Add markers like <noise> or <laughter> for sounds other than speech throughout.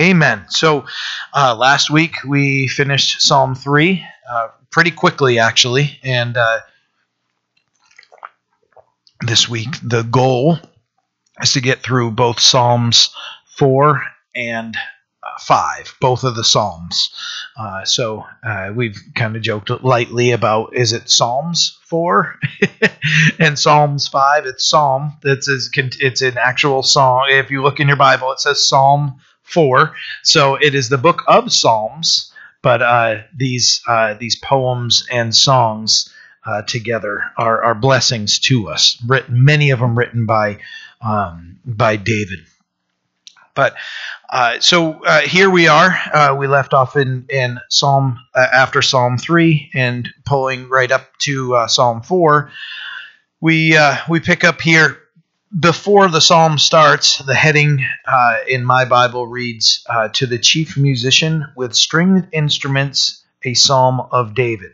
Amen. So uh, last week we finished Psalm 3 uh, pretty quickly, actually. And uh, this week the goal is to get through both Psalms 4 and uh, 5, both of the Psalms. Uh, so uh, we've kind of joked lightly about is it Psalms 4 <laughs> and Psalms 5? It's Psalm. It's, it's an actual song. If you look in your Bible, it says Psalm 4. So it is the book of Psalms, but uh, these uh, these poems and songs uh, together are, are blessings to us. Written, many of them written by um, by David. But uh, so uh, here we are. Uh, we left off in in Psalm after Psalm three and pulling right up to Psalm four. We we pick up here before the psalm starts, the heading uh, in my Bible reads uh, To the chief musician with stringed instruments, a psalm of David.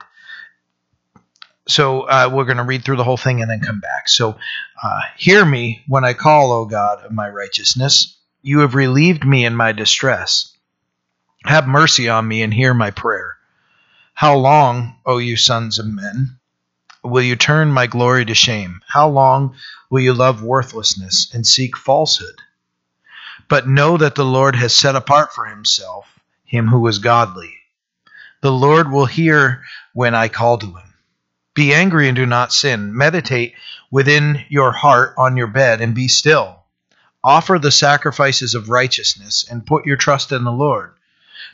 So uh, we're going to read through the whole thing and then come back. So, uh, hear me when I call, O God of my righteousness. You have relieved me in my distress. Have mercy on me and hear my prayer. How long, O you sons of men, will you turn my glory to shame? How long will you love worthlessness and seek falsehood? But know that the Lord has set apart for himself him who is godly. The Lord will hear when I call to him. Be angry and do not sin. Meditate within your heart on your bed and be still. Offer the sacrifices of righteousness and put your trust in the Lord.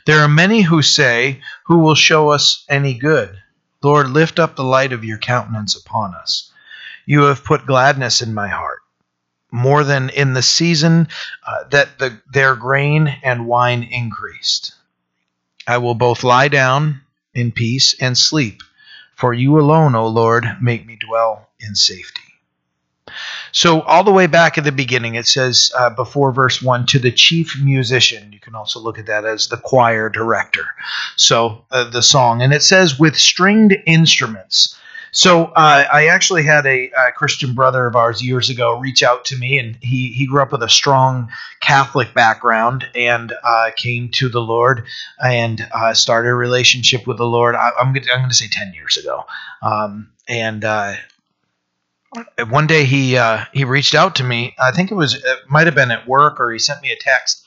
There are many who say, Who will show us any good? Lord, lift up the light of your countenance upon us. You have put gladness in my heart, more than in the season uh, that the, their grain and wine increased. I will both lie down in peace and sleep, for you alone, O Lord, make me dwell in safety. So, all the way back at the beginning, it says uh, before verse 1 to the chief musician. You can also look at that as the choir director. So, uh, the song. And it says with stringed instruments. So uh, I actually had a, a, Christian brother of ours years ago reach out to me, and he he grew up with a strong Catholic background and uh, came to the Lord and uh, started a relationship with the Lord. I, am going to say ten years ago, um, and uh, one day he uh, he reached out to me. I think it was it might have been at work or he sent me a text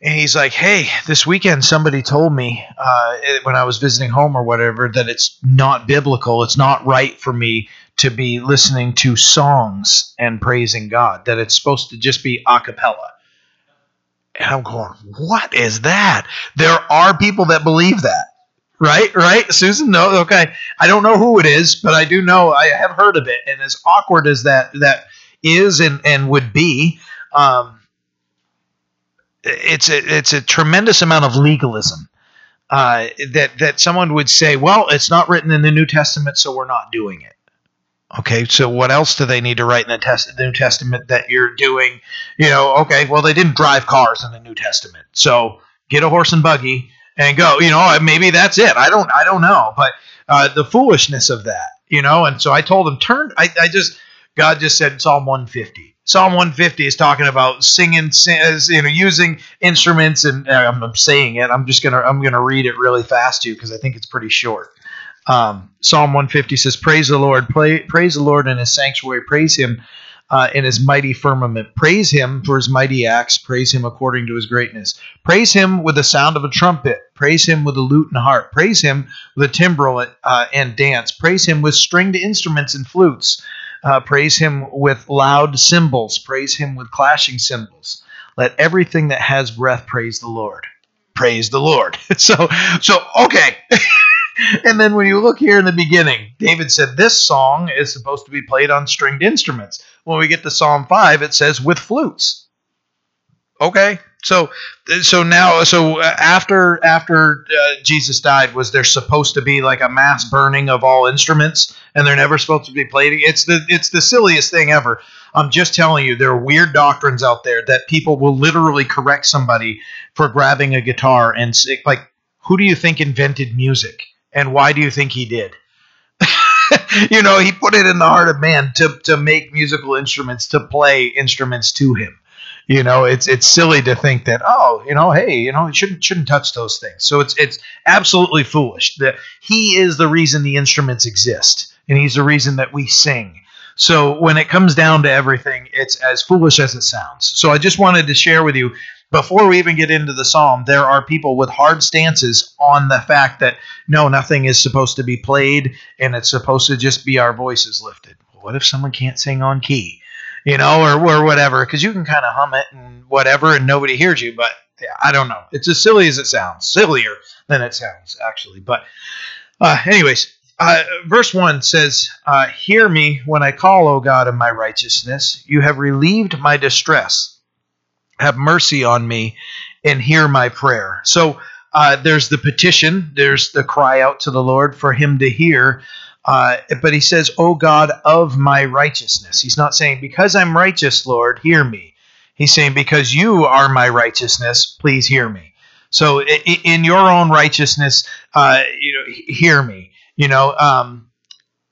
and he's like, "Hey, this weekend somebody told me uh, when I was visiting home or whatever that it's not biblical. It's not right for me to be listening to songs and praising God. That it's supposed to just be a cappella." And I'm going, "What is that?" There are people that believe that, right? Right, Susan? No, okay. I don't know who it is, but I do know I have heard of it. And as awkward as that that is and and would be. Um, it's a, it's a tremendous amount of legalism uh, that that someone would say, well, it's not written in the New Testament, so we're not doing it. Okay, so what else do they need to write in the, the New Testament that you're doing? You know, okay, well, they didn't drive cars in the New Testament, so get a horse and buggy and go. You know, maybe that's it. I don't, I don't know, but uh, the foolishness of that, you know. And so I told him, turn. I, I just, God just said Psalm 150 Psalm 150 is talking about singing, you know, using instruments, and uh, I'm saying it. I'm just gonna I'm gonna read it really fast to you because I think it's pretty short. Um, Psalm 150 says, "Praise the Lord, Play, praise the Lord in His sanctuary, praise Him uh, in His mighty firmament, praise Him for His mighty acts, praise Him according to His greatness, praise Him with the sound of a trumpet, praise Him with a lute and harp, praise Him with a timbrel uh, and dance, praise Him with stringed instruments and flutes." Uh, praise him with loud cymbals. Praise him with clashing cymbals. Let everything that has breath praise the Lord. Praise the Lord. <laughs> so, so okay. <laughs> and then when you look here in the beginning, David said this song is supposed to be played on stringed instruments. When we get to Psalm 5, it says with flutes. Okay, so so now so after after uh, Jesus died, was there supposed to be like a mass burning of all instruments, and they're never supposed to be played? It's the it's the silliest thing ever. I'm just telling you, there are weird doctrines out there that people will literally correct somebody for grabbing a guitar and like, who do you think invented music, and why do you think he did? <laughs> you know, he put it in the heart of man to to make musical instruments to play instruments to him You know, it's it's silly to think that oh, you know, hey, you know, you shouldn't shouldn't touch those things. So it's it's absolutely foolish. That he is the reason the instruments exist, and he's the reason that we sing. So when it comes down to everything, it's as foolish as it sounds. So I just wanted to share with you before we even get into the psalm, there are people with hard stances on the fact that no, nothing is supposed to be played and it's supposed to just be our voices lifted. what if someone can't sing on key? You know, or, or whatever, because you can kind of hum it and whatever and nobody hears you, but yeah, I don't know. It's as silly as it sounds, sillier than it sounds, actually. But, uh, anyways, uh, verse 1 says, uh, Hear me when I call, O God of my righteousness. You have relieved my distress have mercy on me and hear my prayer. So uh, there's the petition, there's the cry out to the Lord for him to hear. Uh, but he says, "O God of my righteousness." He's not saying, "Because I'm righteous, Lord, hear me." He's saying, "Because you are my righteousness, please hear me." So, in your own righteousness, uh, you know, hear me. You know, um,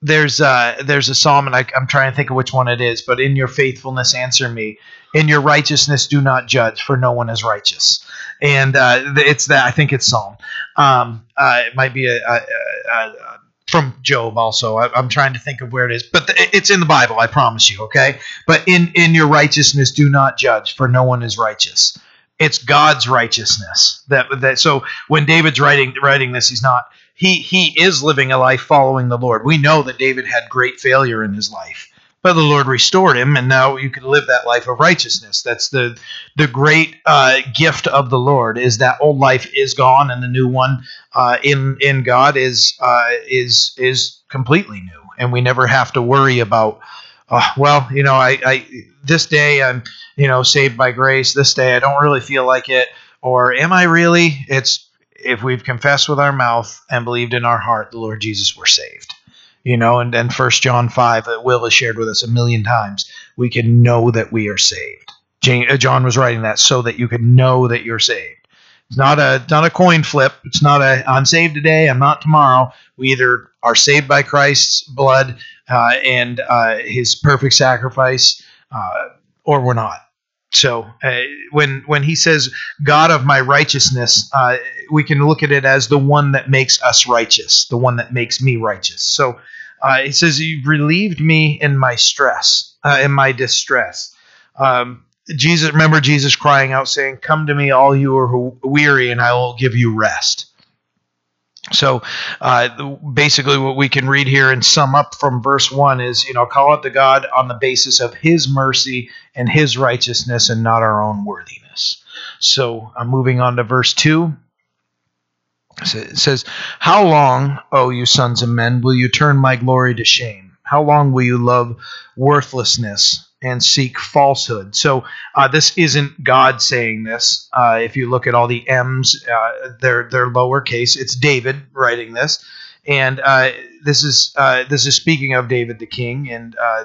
there's uh, there's a psalm, and I, I'm trying to think of which one it is. But in your faithfulness, answer me in your righteousness do not judge, for no one is righteous. And uh, it's that I think it's Psalm. Um, uh, it might be a, a, a, a from Job also. I, am trying to think of where it is, but it's in the Bible. I promise you. Okay, but in in your righteousness do not judge, for no one is righteous. It's God's righteousness that that. So when David's writing writing this, he's not. He he is living a life following the Lord. We know that David had great failure in his life but the Lord restored him, and now you can live that life of righteousness. That's the the great uh, gift of the Lord is that old life is gone, and the new one uh, in in God is uh, is is completely new, and we never have to worry about. Uh, well, you know, I, I this day I'm you know saved by grace. This day I don't really feel like it, or am I really? It's if we've confessed with our mouth and believed in our heart the Lord Jesus, we're saved you know, and then First John five that Will has shared with us a million times. We can know that we are saved. Uh, John was writing that so that you can know that you're saved. It's not a not a coin flip. It's not a I'm saved today. I'm not tomorrow. We either are saved by Christ's blood uh, and uh, His perfect sacrifice, uh, or we're not. So uh, when when he says God of my righteousness, uh, we can look at it as the one that makes us righteous, the one that makes me righteous. So uh, he says, You've relieved me in my stress, uh, in my distress. Um, Jesus, remember Jesus crying out, saying, Come to me, all you who are weary, and I will give you rest. So uh, basically, what we can read here and sum up from verse 1 is, you know, call out to God on the basis of his mercy and his righteousness and not our own worthiness. So I'm moving on to verse 2. It says, How long, O you sons of men, will you turn my glory to shame? How long will you love worthlessness and seek falsehood? So uh, this isn't God saying this. Uh, if you look at all the M's, uh, they're they're lowercase. It's David writing this, and uh, this is uh, this is speaking of David the king. And uh,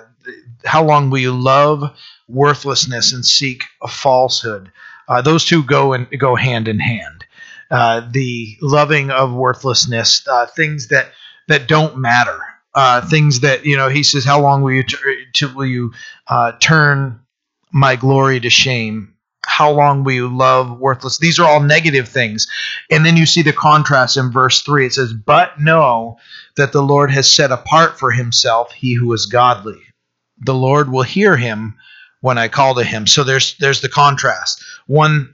how long will you love worthlessness and seek a falsehood? those two go and go hand in hand uh, the loving of worthlessness, uh, things that that don't matter, uh, things that you know. He says, "How long will you t- will you uh, turn my glory to shame? How long will you love worthless?" These are all negative things, and then you see the contrast in verse three. It says, "But know that the Lord has set apart for Himself he who is godly. The Lord will hear him." when I call to him. So there's there's the contrast. One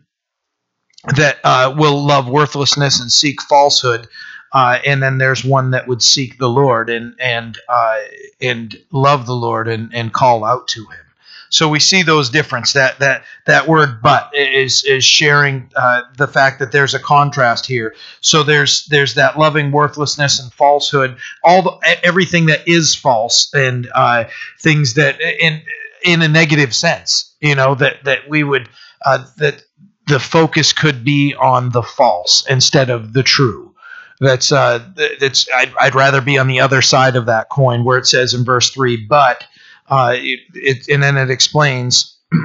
that uh, will love worthlessness and seek falsehood. Uh, and then there's one that would seek the Lord and and uh, and love the Lord and, and call out to Him. So we see those difference. That that that word "but" is is sharing uh, the fact that there's a contrast here. So there's there's that loving worthlessness and falsehood, all the, everything that is false and uh, things that in in a negative sense, you know that that we would uh, that the focus could be on the false instead of the true. That's uh, that's I'd, I'd rather be on the other side of that coin where it says in verse three, but uh, it, it and then it explains. <clears throat>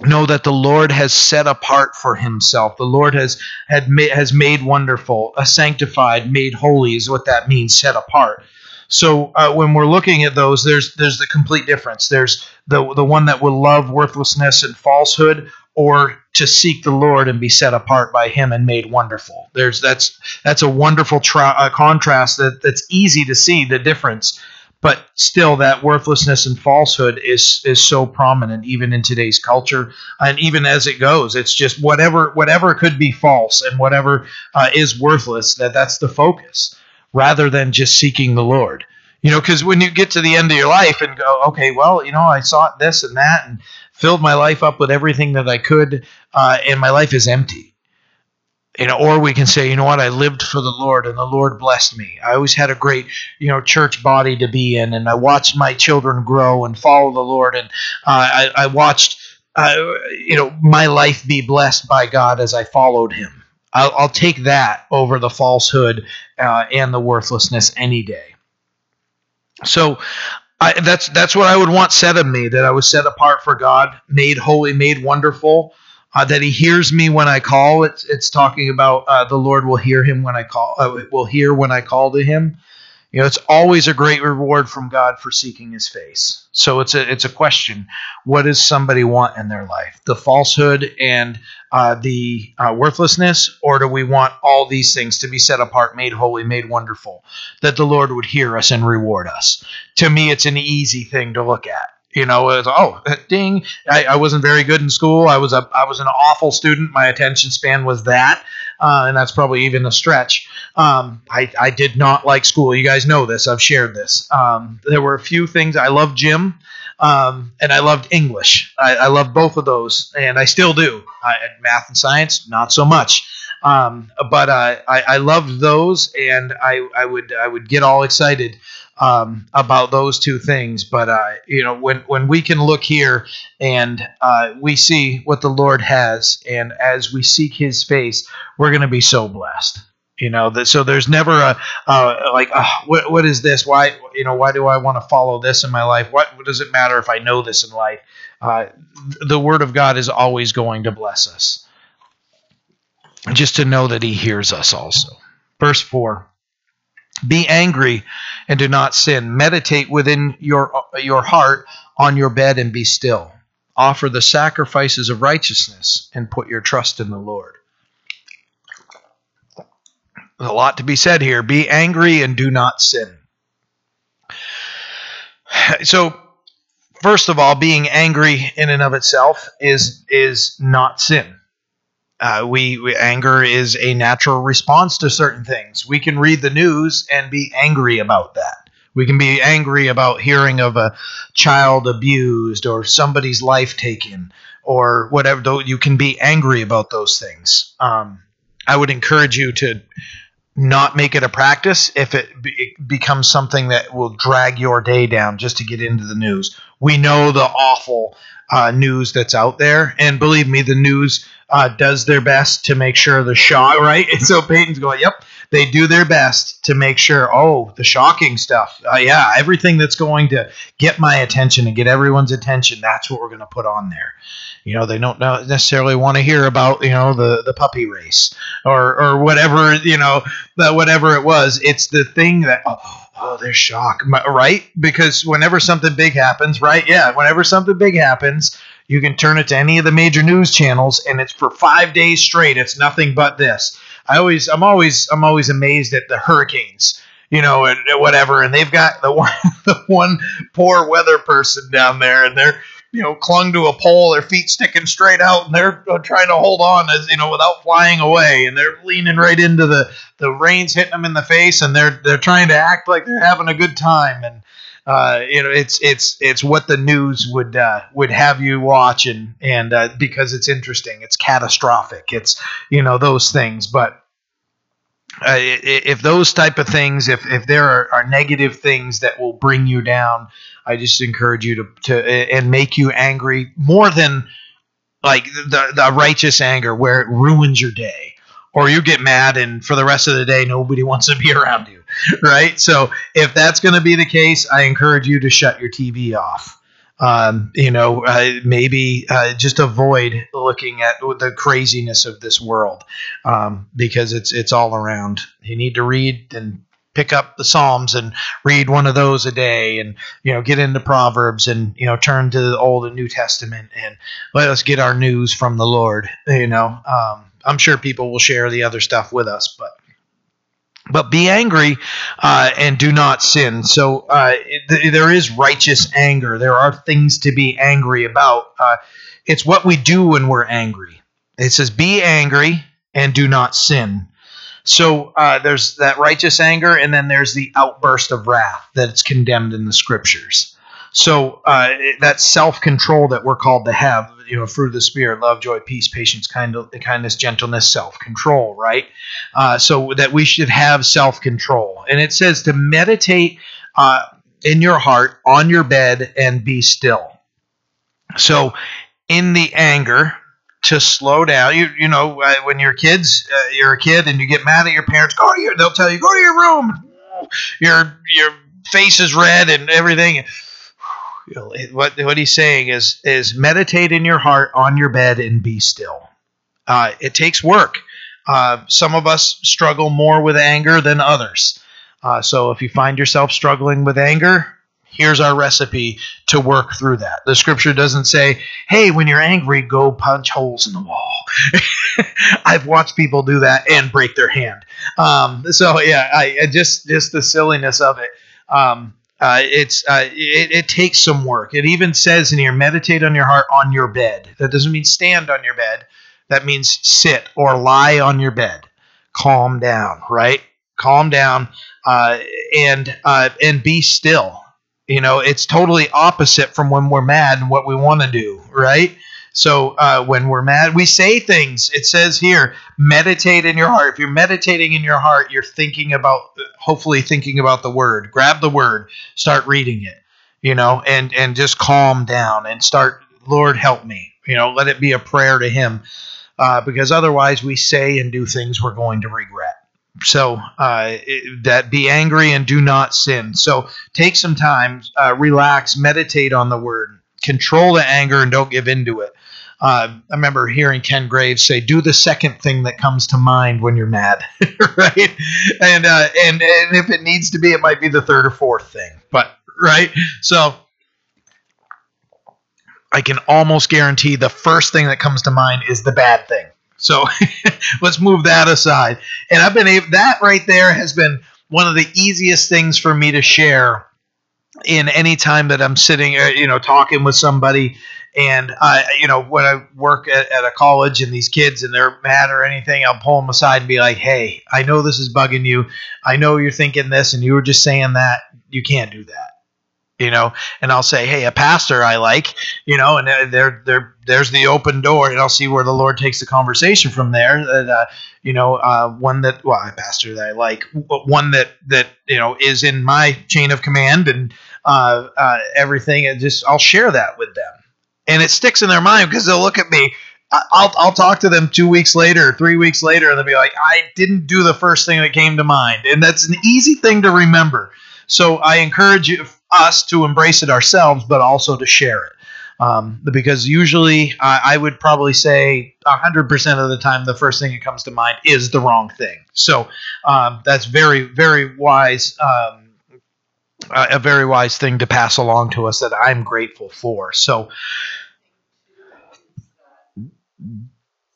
know that the Lord has set apart for Himself. The Lord has had ma- has made wonderful, a sanctified, made holy is what that means, set apart. So uh, when we're looking at those, there's there's the complete difference. There's the the one that will love worthlessness and falsehood, or to seek the Lord and be set apart by Him and made wonderful. There's that's that's a wonderful tra- uh, contrast that that's easy to see the difference, but still that worthlessness and falsehood is is so prominent even in today's culture and even as it goes. It's just whatever whatever could be false and whatever uh, is worthless that that's the focus rather than just seeking the Lord. You know, because when you get to the end of your life and go, okay, well, you know, I sought this and that and filled my life up with everything that I could, uh, and my life is empty. You know, or we can say, you know what, I lived for the Lord and the Lord blessed me. I always had a great, you know, church body to be in, and I watched my children grow and follow the Lord, and uh, I, I watched, uh, you know, my life be blessed by God as I followed Him. I'll, I'll take that over the falsehood uh, and the worthlessness any day. So I, that's that's what I would want said of me that I was set apart for God, made holy, made wonderful. Uh, that He hears me when I call. It's it's talking about uh, the Lord will hear him when I call. Uh, will hear when I call to Him. You know, it's always a great reward from God for seeking His face. So it's a it's a question: What does somebody want in their life? The falsehood and uh, the uh, worthlessness, or do we want all these things to be set apart, made holy, made wonderful, that the Lord would hear us and reward us? To me, it's an easy thing to look at. You know, it's, oh, <laughs> ding! I, I, wasn't very good in school. I was a I was an awful student. My attention span was that, uh, and that's probably even a stretch. Um, I I did not like school. You guys know this. I've shared this. Um, there were a few things. I loved gym. Um, and I loved English. I, I loved both of those, and I still do. I, math and science, not so much. Um, but uh, I, I loved those, and I, I would I would get all excited um, about those two things. But uh, you know, when when we can look here and uh, we see what the Lord has, and as we seek His face, we're going to be so blessed. You know that so there's never a like uh, what, what is this? Why you know why do i want to follow this in my life? What, what does it matter if i know this in life? Uh, the word of god is always going to bless us. Just to know that he hears us also. Verse 4 be angry and do not sin meditate within your your heart on your bed and be still offer the sacrifices of righteousness and put your trust in the lord there's a lot to be said here. Be angry and do not sin. So, first of all, being angry in and of itself is is not sin. Uh, we, we, anger is a natural response to certain things. We can read the news and be angry about that. We can be angry about hearing of a child abused or somebody's life taken or whatever. You can be angry about those things. Um, I would encourage you to not make it a practice if it, be, it, becomes something that will drag your day down just to get into the news. We know the awful uh, news that's out there, and believe me, the news uh, does their best to make sure the shock <laughs> right. And so Peyton's going, "Yep, they do their best to make sure. Oh, the shocking stuff. Uh, yeah, everything that's going to get my attention and get everyone's attention. That's what we're going to put on there." You know, they don't necessarily want to hear about you know the the puppy race or or whatever you know that whatever it was. It's the thing that oh, oh they're shocked, right? Because whenever something big happens, right? Yeah, whenever something big happens, you can turn it to any of the major news channels, and it's for five days straight. It's nothing but this. I always, I'm always, I'm always amazed at the hurricanes you know, and whatever. And they've got the <laughs> one, the one poor weather person down there, and they're you know, clung to a pole, their feet sticking straight out, and they're uh, trying to hold on as you know without flying away, and they're leaning right into the the rain's hitting them in the face, and they're they're trying to act like they're having a good time, and uh, you know, it's it's it's what the news would uh, would have you watch, and and uh, because it's interesting, it's catastrophic, it's you know those things, but. Uh, if those type of things, if, if there are, are negative things that will bring you down, I just encourage you to, to and make you angry more than like the, the righteous anger where it ruins your day or you get mad and for the rest of the day nobody <laughs> wants to be around you <laughs> right? So if that's going to be the case i encourage you to shut your tv off. Um, you know uh, maybe uh, just avoid looking at the craziness of this world um, because it's it's all around. You need to read and pick up the Psalms and read one of those a day and you know get into Proverbs and you know turn to the Old and New Testament and let us get our news from the Lord you know. Um, I'm sure people will share the other stuff with us but but be angry uh, and do not sin. So uh, th- there is righteous anger. There are things to be angry about. Uh, it's what we do when we're angry. It says be angry and do not sin. So uh, there's that righteous anger, and then there's the outburst of wrath that's condemned in the scriptures. So uh, that self control that we're called to have, you know, fruit of the spirit, love, joy, peace, patience, kind kindness, gentleness, self control, right? Uh, so that we should have self control, and it says to meditate uh, in your heart on your bed and be still. So in the anger, to slow down. You you know uh, when you're kids, uh, you're a kid and you get mad at your parents. Go to your. They'll tell you go to your room. Your your face is red and everything. What what he's saying is is meditate in your heart on your bed and be still. Uh, it takes work. Uh, some of us struggle more with anger than others. Uh, so if you find yourself struggling with anger, here's our recipe to work through that. The scripture doesn't say, hey, when you're angry, go punch holes in the wall. <laughs> I've watched people do that and break their hand. Um, so yeah, I, just just the silliness of it. Um, uh, it's uh, it, it, takes some work. It even says in here, meditate on your heart on your bed. That doesn't mean stand on your bed. That means sit or lie on your bed. Calm down, right? Calm down uh, and uh, and be still you know, it's totally opposite from when we're mad and what we want to do, right? So uh, when we're mad, we say things. It says here, meditate in your heart. If you're meditating in your heart, you're thinking about, hopefully thinking about the word. Grab the word, start reading it, you know, and and just calm down and start. Lord, help me. You know, let it be a prayer to Him, uh, because otherwise we say and do things we're going to regret. So uh, that be angry and do not sin. So take some time, uh, relax, meditate on the word, control the anger, and don't give into it. Uh, I remember hearing Ken Graves say, "Do the second thing that comes to mind when you're mad, <laughs> right? And uh, and and if it needs to be, it might be the third or fourth thing, but right. So I can almost guarantee the first thing that comes to mind is the bad thing. So <laughs> let's move that aside. And I've been able, that right there has been one of the easiest things for me to share in any time that I'm sitting, uh, you know, talking with somebody. And I, you know, when I work at, at, a college and these kids and they're mad or anything, I'll pull them aside and be like, "Hey, I know this is bugging you. I know you're thinking this, and you were just saying that. You can't do that." you know, and I'll say, hey, a pastor I like, you know, and there, there, there's the open door, and I'll see where the Lord takes the conversation from there. That, uh, you know, uh, one that, well, a pastor that I like, but one that that you know is in my chain of command and uh, uh, everything, and just I'll share that with them, and it sticks in their mind because they'll look at me. I'll, I'll talk to them two weeks later, three weeks later, and they'll be like, I didn't do the first thing that came to mind. And that's an easy thing to remember. So I encourage you, us to embrace it ourselves, but also to share it. Um, because usually I would probably say 100% of the time the first thing that comes to mind is the wrong thing. So um, that's very, very wise, um, a very wise thing to pass along to us that I'm grateful for. So,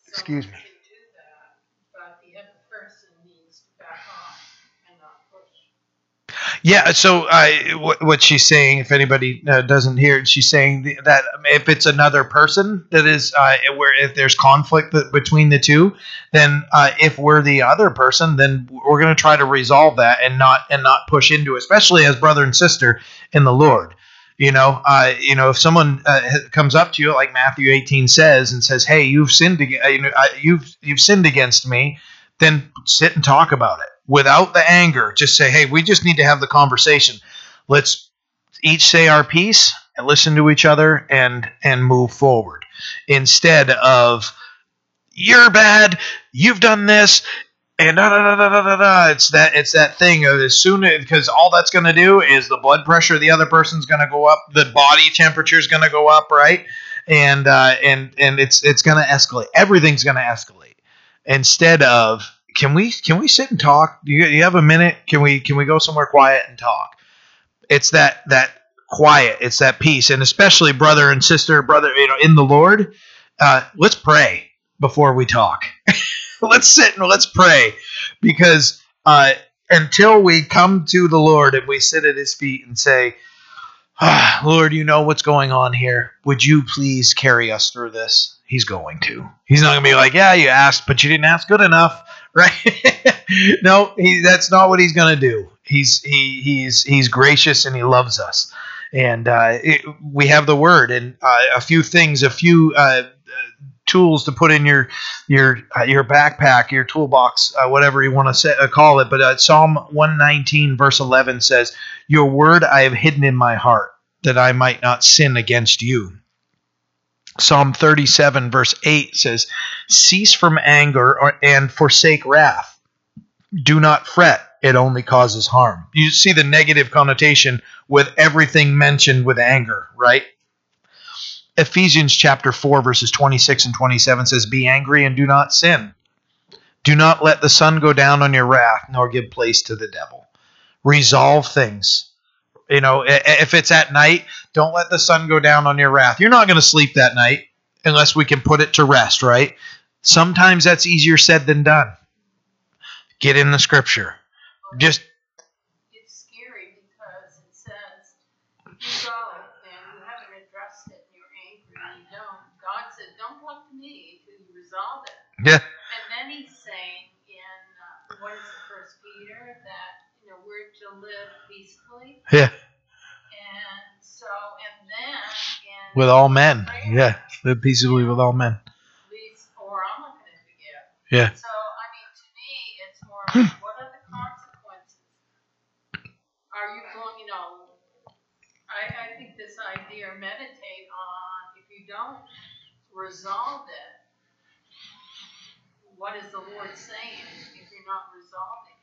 excuse me. Yeah. So uh, what she's saying, if anybody uh, doesn't hear it, she's saying that if it's another person that is uh, where if there's conflict between the two, then uh, if we're the other person, then we're going to try to resolve that and not and not push into, it, especially as brother and sister in the Lord. You know, uh, you know, if someone uh, comes up to you, like Matthew 18 says, and says, "Hey, you've sinned, you know, you've you've sinned against me," then sit and talk about it without the anger. Just say, hey, we just need to have the conversation. Let's each say our piece and listen to each other and and move forward instead of you're bad, you've done this, and da, da, da, da, da, da. it's that it's that thing of as soon because all that's going to do is the blood pressure the other person's going to go up, the body temperature is going to go up, right? And uh, and and it's it's going to escalate. Everything's going to escalate instead of can we can we sit and talk? Do you, you have a minute? Can we can we go somewhere quiet and talk? It's that that quiet. It's that peace, and especially brother and sister, brother, you know, in the Lord. Uh, let's pray before we talk. <laughs> let's sit and let's pray because uh, until we come to the Lord and we sit at His feet and say, ah, "Lord, you know what's going on here. Would you please carry us through this?" He's going to. He's not going to be like, "Yeah, you asked, but you didn't ask good enough." Right? <laughs> no, he, that's not what he's going to do. He's he he's he's gracious and he loves us and uh, it, we have the word and uh, a few things, a few uh, tools to put in your your uh, your backpack, your toolbox, uh, whatever you want to uh, call it. But Psalm 119 verse 11 says, "Your word I have hidden in my heart, that I might not sin against you." Psalm 37 verse 8 says, "Cease from anger and forsake wrath. Do not fret; it only causes harm." You see the negative connotation with everything mentioned with anger, right? Ephesians chapter 4 verses 26 and 27 says, "Be angry and do not sin. Do not let the sun go down on your wrath, nor give place to the devil." Resolve things. You know, if it's at night, don't let the sun go down on your wrath. You're not going to sleep that night unless we can put it to rest, right? Sometimes that's easier said than done. Get in the scripture. Just it's scary because it says you go and you haven't addressed it and you're angry and you don't. God said, "Don't talk to me until you resolve it." yeah, And then He's saying in uh, what is it, First Peter, that you know we're to live peacefully, yeah, and so and then with all men. prayer, Yeah, live peaceably with all men. please, or I'm not going to forgive. Yeah. So I mean, to me, it's more <clears throat> like, what are the consequences? Are you going, you know? I, I think this idea, meditate on if you don't resolve it, what is the Lord saying if you're not resolving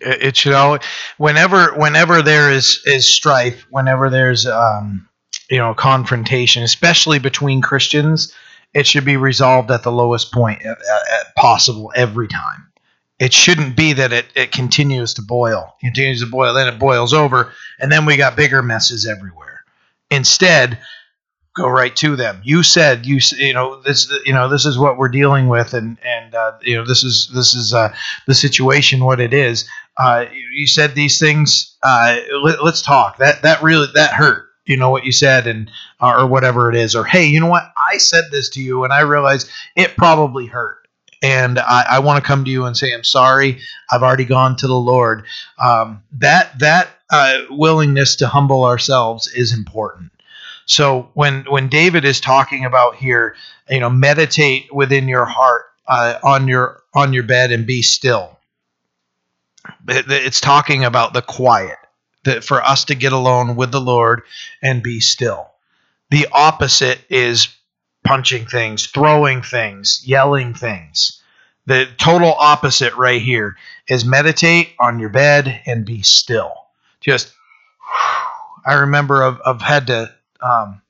it? should always whenever whenever there is is strife whenever there's um you know confrontation especially between christians it should be resolved at the lowest point at, at possible every time. It shouldn't be that it, it continues to boil continues to boil then it boils over and then we got bigger messes everywhere. Instead go right to them. You said you you know this you know this is what we're dealing with and and uh, you know this is this is uh, the situation what it is uh, you said these things. Uh, let, us talk. That that really that hurt. You know what you said, and uh, or whatever it is, or hey, you know what? I said this to you, and I realized it probably hurt, and I, I want to come to you and say I'm sorry. I've already gone to the Lord. Um, that that uh, willingness to humble ourselves is important. So when when David is talking about here, you know, meditate within your heart uh, on your on your bed and be still it's talking about the quiet that for us to get alone with the lord and be still. The opposite is punching things throwing things yelling things. The total opposite right here is meditate on your bed and be still. Just i remember i've, I've had to um,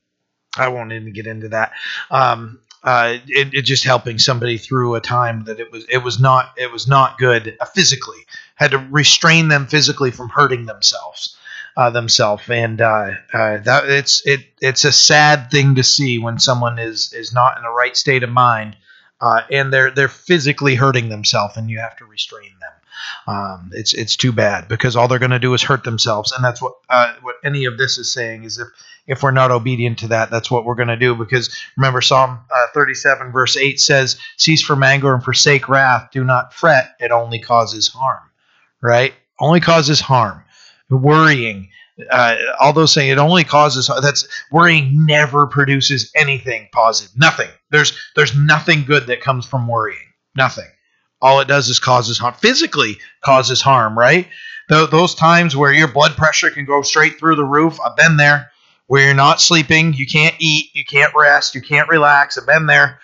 i won't even get into that. Um, uh, it, it just helping somebody through a time that it was it was not it was not good physically had to restrain them physically from hurting themselves uh, themselves. And uh, uh, that it's it it's a sad thing to see when someone is is not in the right state of mind uh, and they're they're physically hurting themselves and you have to restrain them. Um, it's it's too bad because all they're going to do is hurt themselves. And that's what uh, what any of this is saying is if if we're not obedient to that that's what we're going to do. Because remember psalm uh, 37 verse 8 says cease from anger and forsake wrath. Do not fret. It only causes harm right? Only causes harm. Worrying uh, all those things it only causes that's worrying never produces anything positive. Nothing. There's there's nothing good that comes from worrying. Nothing. All it does is causes harm. Physically causes harm right? Tho- those times where your blood pressure can go straight through the roof i've been there. Where you're not sleeping you can't eat you can't rest you can't relax i've been there.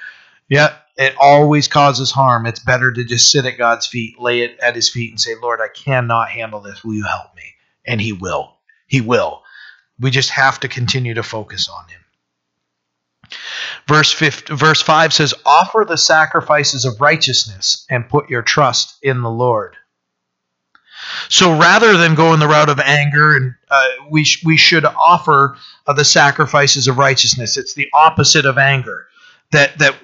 Yeah it always causes harm it's better to just sit at god's feet lay it at his feet and say lord i cannot handle this will you help me and he will he will we just have to continue to focus on him Verse 5, verse 5 says, Offer the sacrifices of righteousness and put your trust in the Lord. So rather than go in the route of anger, and uh, we, sh- we should offer uh, the sacrifices of righteousness. It's the opposite of anger. That, that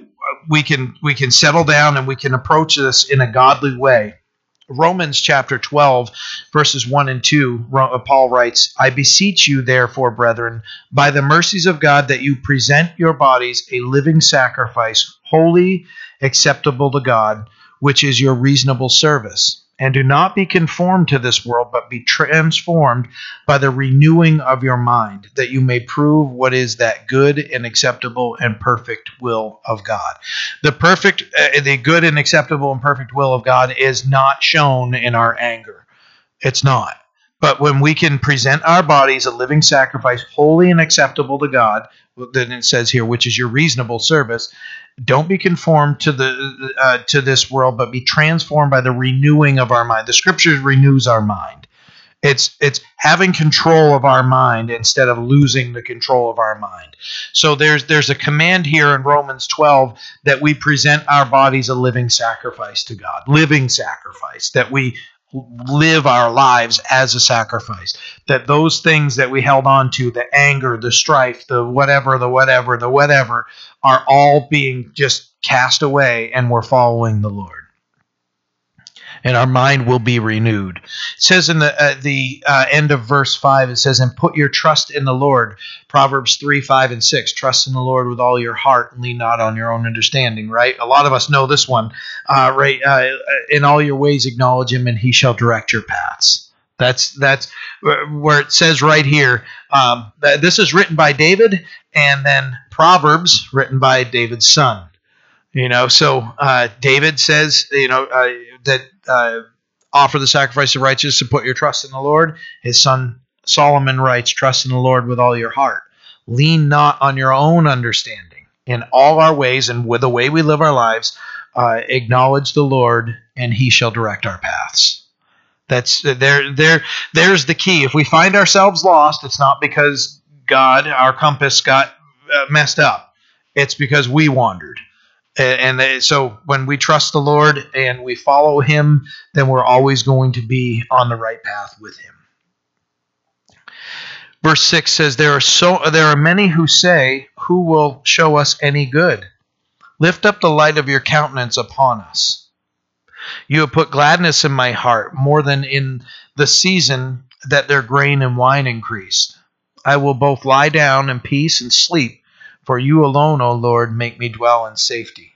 we can we can settle down and we can approach this in a godly way. Romans chapter 12, verses 1 and 2, uh, Paul writes, I beseech you, therefore, brethren, by the mercies of God, that you present your bodies a living sacrifice, holy, acceptable to God, which is your reasonable service and do not be conformed to this world, but be transformed by the renewing of your mind, that you may prove what is that good and acceptable and perfect will of God. The perfect, uh, the good and acceptable and perfect will of God is not shown in our anger. It's not. But when we can present our bodies a living sacrifice, holy and acceptable to God, then it says here, which is your reasonable service, don't be conformed to the uh, to this world, but be transformed by the renewing of our mind. The Scripture renews our mind. It's it's having control of our mind instead of losing the control of our mind. So there's there's a command here in Romans 12 that we present our bodies a living sacrifice to God, living sacrifice that we live our lives as a sacrifice. That those things that we held on to, the anger, the strife, the whatever, the whatever, the whatever, are all being just cast away and we're following the Lord. And our mind will be renewed. It says in the uh, the uh, end of verse five, it says, "And put your trust in the Lord." Proverbs three, five, and six. Trust in the Lord with all your heart, and lean not on your own understanding. Right? A lot of us know this one. Uh, right? Uh, in all your ways, acknowledge Him, and He shall direct your paths. That's that's where it says right here. Um, this is written by David, and then Proverbs written by David's son. You know, so uh, David says, you know, uh, that uh, offer the sacrifice of righteousness and put your trust in the Lord. His son Solomon writes, trust in the Lord with all your heart. Lean not on your own understanding. In all our ways and with the way we live our lives, uh, acknowledge the Lord, and He shall direct our paths. That's there. There. There's the key. If we find ourselves lost, it's not because God, our compass, got uh, messed up. It's because we wandered. And, and so when we trust the Lord and we follow Him, then we're always going to be on the right path with Him. Verse 6 says, There are, so, there are many who say, Who will show us any good? Lift up the light of your countenance upon us. You have put gladness in my heart more than in the season that their grain and wine increased. I will both lie down in peace and sleep, for you alone, O Lord, make me dwell in safety.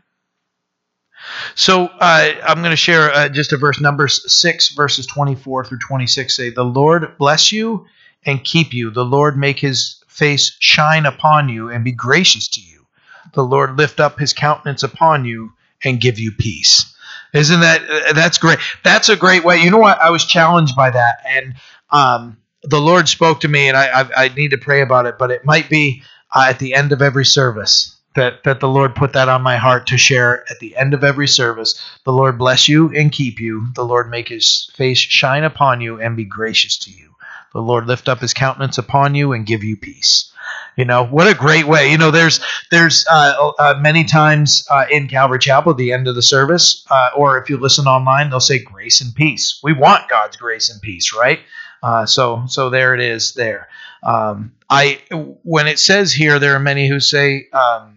So uh, I'm going to share uh, just a verse, Numbers 6, verses 24 through 26 say, The Lord bless you and keep you. The Lord make his face shine upon you and be gracious to you. The Lord lift up his countenance upon you and give you peace. Isn't that uh, that's great? That's a great way. You know what? I was challenged by that, and um, the Lord spoke to me, and I, I, I need to pray about it. But it might be uh, at the end of every service that that the Lord put that on my heart to share at the end of every service. The Lord bless you and keep you. The Lord make His face shine upon you and be gracious to you. The Lord lift up His countenance upon you and give you peace. You know what a great way. You know, there's there's uh, uh, many times uh, in Calvary Chapel at the end of the service, uh, or if you listen online, they'll say grace and peace. We want God's grace and peace, right? Uh, so so there it is. There. Um, I when it says here, there are many who say. Um,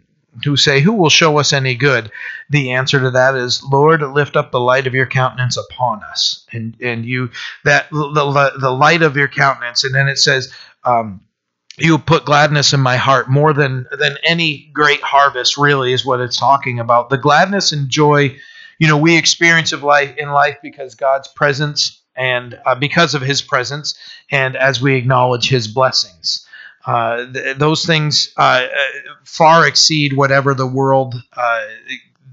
who say, Who will show us any good? The answer to that is, Lord, lift up the light of your countenance upon us. And and you that the, the light of your countenance. And then it says, um, you put gladness in my heart more than than any great harvest really is what it's talking about the gladness and joy you know we experience of life in life because god's presence and uh, because of his presence and as we acknowledge his blessings. Uh, th- those things uh, uh far exceed whatever the world uh,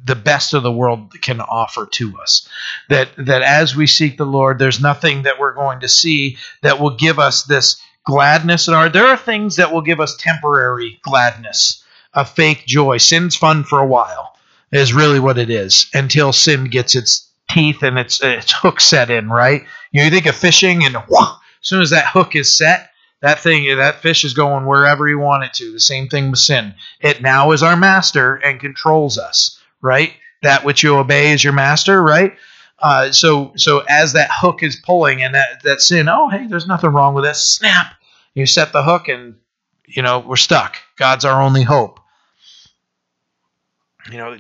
the best of the world can offer to us. That that as we seek the lord there's nothing that we're going to see that will give us this gladness and our there are things that will give us temporary gladness, a fake joy. Sin's fun for a while is really what it is until sin gets its teeth and its its hook set in, right? You, know, you think of fishing and whoosh, as soon as that hook is set, That thing, that fish is going wherever you want it to. The same thing with sin. It now is our master and controls us, right? That which you obey is your master, right? Uh, so, so as that hook is pulling and that, that sin, oh, hey, there's nothing wrong with this. Snap. You set the hook and, you know, we're stuck. God's our only hope you know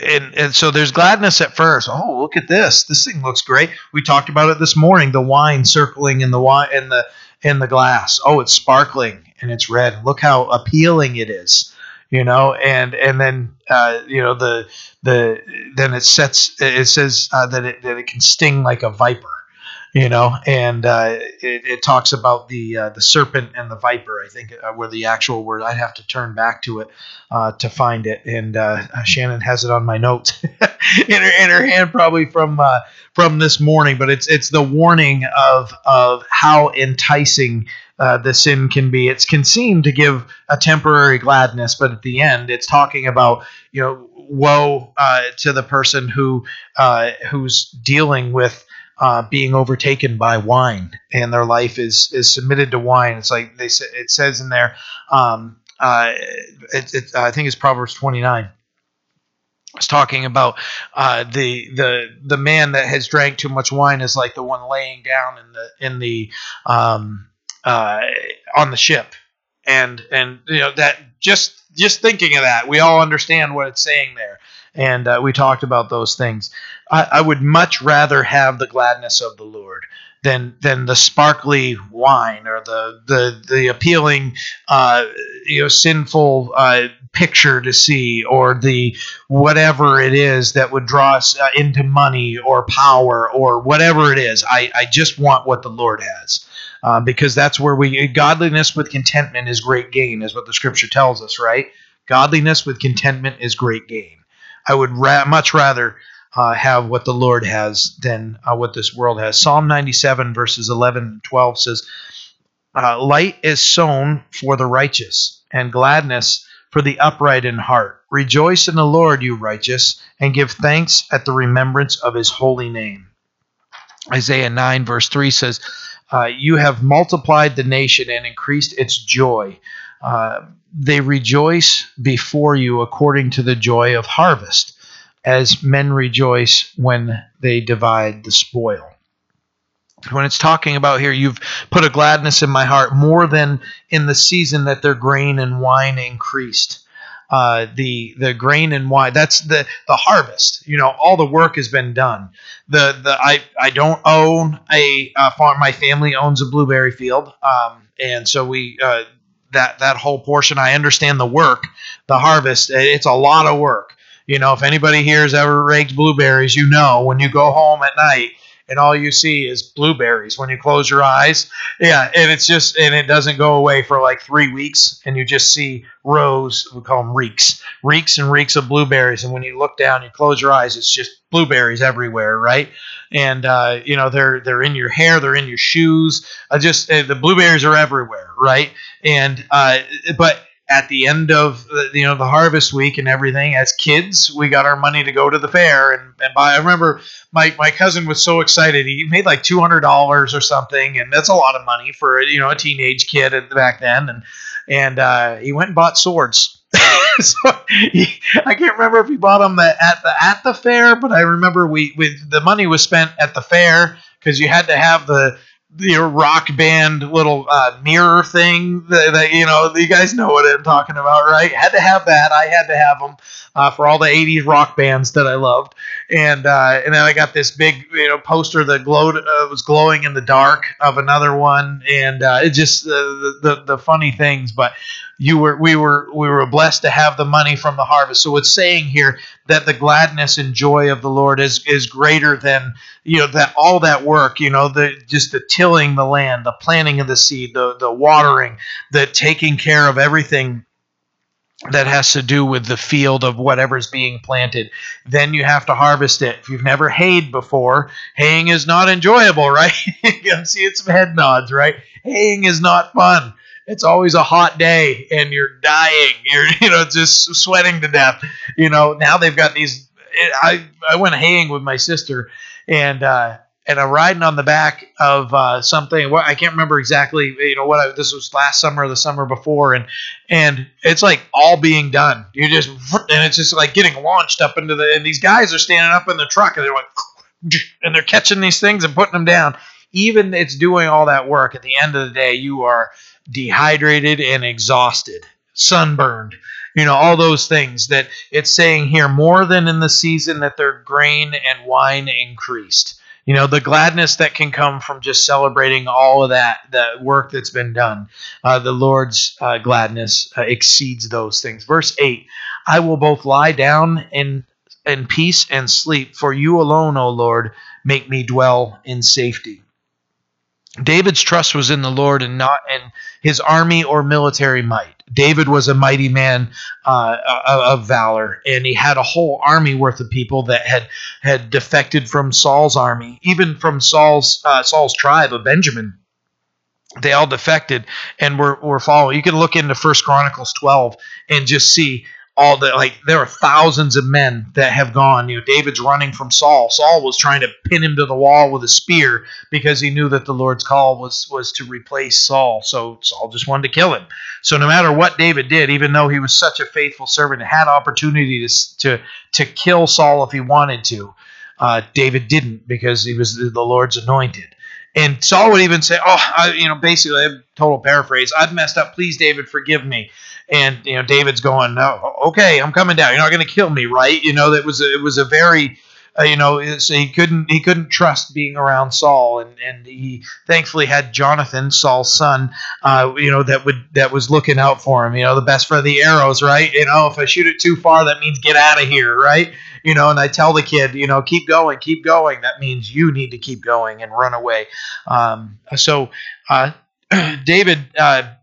and and so there's gladness at first. Oh look at this. This thing looks great. We talked about it this morning the wine circling in the wine in the in the glass. Oh it's sparkling and it's red. Look how appealing it is you know and and then uh, you know the the then it sets it says uh, that it that it can sting like a viper you know, and uh, it, it, talks about the uh, the serpent and the viper. I think uh, were the actual word. I'd have to turn back to it uh, to find it. And uh, Shannon has it on my notes <laughs> in her in her hand, probably from uh, from this morning. But it's it's the warning of of how enticing. the sin can be. It can seem to give a temporary gladness, but at the end, it's talking about you know woe to the person who who's dealing with uh, being overtaken by wine, and their life is is submitted to wine. It's like they say, it says in there. Um, uh, it, it, I think it's Proverbs twenty nine. It's talking about uh, the the the man that has drank too much wine is like the one laying down in the in the um, uh, on the ship, and and you know that just just thinking of that, we all understand what it's saying there and uh, we talked about those things. I, I, would much rather have the gladness of the Lord than than the sparkly wine or the the the appealing, uh, you know, sinful uh, picture to see or the whatever it is that would draw us uh, into money or power or whatever it is. I, I just want what the Lord has. Uh, because that's where we godliness with contentment is great gain, is what the scripture tells us, right? Godliness with contentment is great gain. I would ra- much rather uh, have what the Lord has than uh, what this world has. Psalm 97, verses 11 and 12 says, uh, Light is sown for the righteous, and gladness for the upright in heart. Rejoice in the Lord, you righteous, and give thanks at the remembrance of his holy name. Isaiah 9, verse 3 says, uh, You have multiplied the nation and increased its joy. Uh, they rejoice before you according to the joy of harvest, as men rejoice when they divide the spoil. When it's talking about here, you've put a gladness in my heart more than in the season that their grain and wine increased. Uh, the the grain and wine that's the the harvest you know all the work has been done the the i i don't own a, a farm my family owns a blueberry field um, and so we uh, that that whole portion. I understand the work, the harvest. It's a lot of work. You know, if anybody here has ever raked blueberries, you know when you go home at night and all you see is blueberries when you close your eyes. Yeah, and it's just and it doesn't go away for like three weeks, and you just see rows. We call them reeks, reeks and reeks of blueberries. And when you look down, you close your eyes, it's just blueberries everywhere, right? And uh, you know they're they're in your hair, they're in your shoes. I just uh, the blueberries are everywhere, right? And uh, but at the end of the, you know the harvest week and everything as kids we got our money to go to the fair and, and buy. I remember my, my cousin was so excited. He made like $200 or something and that's a lot of money for you know a teenage kid back then. And and uh, he went and bought swords. <laughs> So he, I can't remember if he bought them at the at the fair, but I remember we, we the money was spent at the fair because you had to have the the rock band little uh, mirror thing that, that, you know you guys know what I'm talking about, right? Had to have that. I had to have them uh, for all the '80s rock bands that I loved, and uh, and then I got this big you know poster that glowed uh, was glowing in the dark of another one, and uh, it just uh, the, the the funny things, but you were we were we were blessed to have the money from the harvest. So it's saying here that the gladness and joy of the Lord is is greater than you know that all that work, you know, the just the tilling the land, the planting of the seed, the the watering, the taking care of everything that has to do with the field of whatever's being planted. Then you have to harvest it. If you've never hayed before, haying is not enjoyable, <laughs> right? I'm seeing some head nods, right? Haying is not fun it's always a hot day and you're dying. You're <laughs> you know just sweating to death. You know now they've got these. I I went haying with my sister and uh, and I'm riding on the back of uh, something. I can't remember exactly. You know what? I, this was last summer or the summer before, and and it's like all being done. You just and it's just like getting launched up into the. And these guys are standing up in the truck, and they're like, <sniffs> and they're catching these things and putting them down. Even it's doing all that work. At the end of the day, you are dehydrated and exhausted, sunburned you know all those things that it's saying here more than in the season that their grain and wine increased you know the gladness that can come from just celebrating all of that that work that's been done uh, the lord's uh, gladness uh, exceeds those things. Verse 8 i will both lie down in in peace and sleep for you alone o lord make me dwell in safety. David's trust was in the lord and not in his army or military might David was a mighty man uh, of valor, and he had a whole army worth of people that had had defected from Saul's army, even from Saul's uh, Saul's tribe of Benjamin. They all defected and were, were following. You can look into First Chronicles twelve and just see all the like there are thousands of men that have gone you know david's running from saul saul was trying to pin him to the wall with a spear because he knew that the lord's call was was to replace saul so saul just wanted to kill him so no matter what david did even though he was such a faithful servant and had opportunity to to, to kill saul if he wanted to uh, david didn't because he was the lord's anointed and Saul would even say, "Oh, I, you know, basically, total paraphrase. I've messed up. Please, David, forgive me." And you know David's going, no, okay, I'm coming down. You're not going to kill me, right? You know that was a, it was a very uh, you know he couldn't he couldn't trust being around Saul, and and he thankfully had Jonathan, Saul's son, uh, you know that would that was looking out for him. You know the best for the arrows, right? You know if I shoot it too far, that means get out of here, right? You know, and I tell the kid, you know, keep going, keep going. That means you need to keep going and run away. Um, so uh, <clears throat> David uh,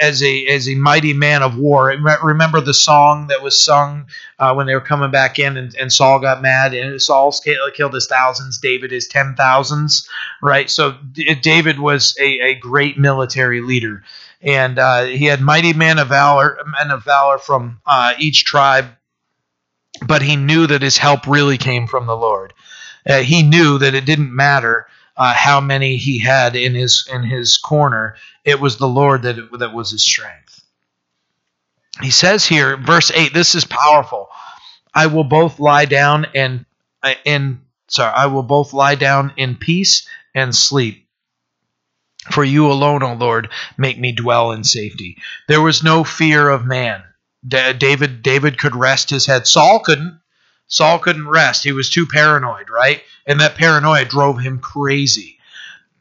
as a as a mighty man of war. Remember the song that was sung uh, when they were coming back in, and, and Saul got mad, and Saul killed his thousands, David his ten thousands, right? So David was a, a great military leader, and uh, he had mighty men of valor, men of valor from uh, each tribe, but he knew that his help really came from the Lord. Uh, he knew that it didn't matter uh, how many he had in his in his corner. It was the Lord that that was his strength. He says here, verse eight. This is powerful. I will both lie down and uh, in sorry. I will both lie down in peace and sleep. For you alone, O Lord, make me dwell in safety. There was no fear of man. David David could rest his head. Saul couldn't. Saul couldn't rest. He was too paranoid, right? And that paranoia drove him crazy.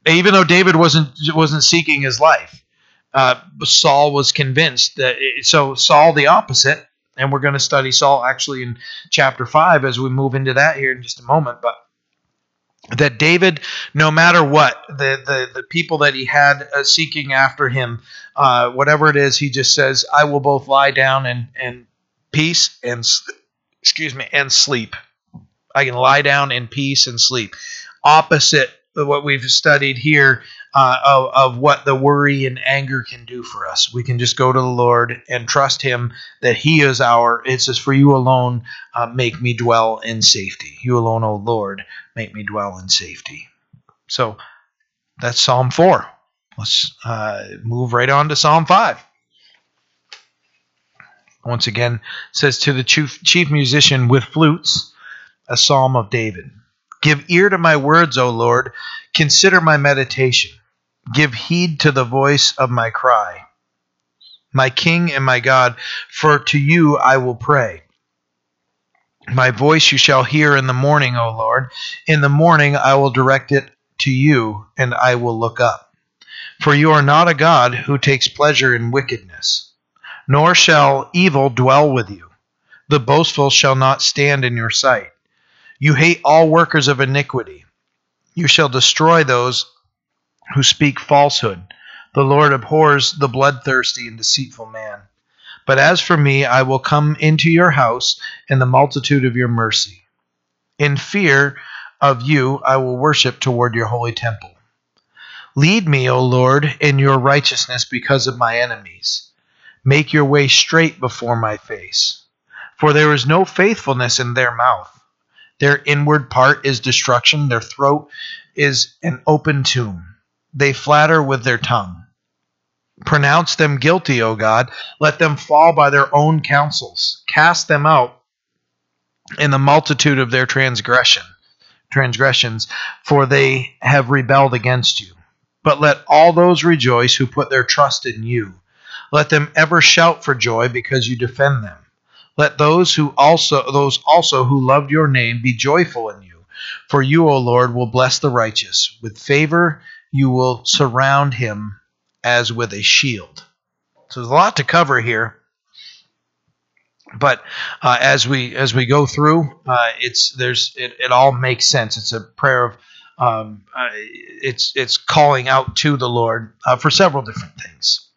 Even though David wasn't wasn't seeking his life, uh, Saul was convinced that. It, so Saul, the opposite, and we're going to study Saul actually in chapter five as we move into that here in just a moment. But that David, no matter what, the the, the people that he had uh, seeking after him, uh, whatever it is, he just says, "I will both lie down and and peace and excuse me and sleep." I can lie down in peace and sleep. Opposite what we've studied here uh, of, of what the worry and anger can do for us. We can just go to the Lord and trust Him that He is our. It says, For you alone uh, make me dwell in safety. You alone, O Lord, make me dwell in safety. So that's Psalm 4. Let's uh, move right on to Psalm 5 once again says to the chief, chief musician with flutes a psalm of David. Give ear to my words, O Lord. Consider my meditation. Give heed to the voice of my cry. My King and my God, for to you I will pray. My voice you shall hear in the morning, O Lord. In the morning I will direct it to you, and I will look up. For you are not a God who takes pleasure in wickedness, nor shall evil dwell with you. The boastful shall not stand in your sight. You hate all workers of iniquity. You shall destroy those who speak falsehood. The Lord abhors the bloodthirsty and deceitful man. But as for me, I will come into your house in the multitude of your mercy. In fear of you, I will worship toward your holy temple. Lead me, O Lord, in your righteousness because of my enemies. Make your way straight before my face. For there is no faithfulness in their mouth. Their inward part is destruction. Their throat is an open tomb. They flatter with their tongue. Pronounce them guilty, O God. Let them fall by their own counsels. Cast them out in the multitude of their transgression transgressions, for they have rebelled against you. But let all those rejoice who put their trust in you. Let them ever shout for joy because you defend them. Let those who also those also who loved your name be joyful in you. For you, O Lord, will bless the righteous. With favor you will surround him as with a shield. So there's a lot to cover here but uh, as we as we go through, uh, it's there's it, it all makes sense. It's a prayer of um, uh, it's it's calling out to the Lord uh, for several different things.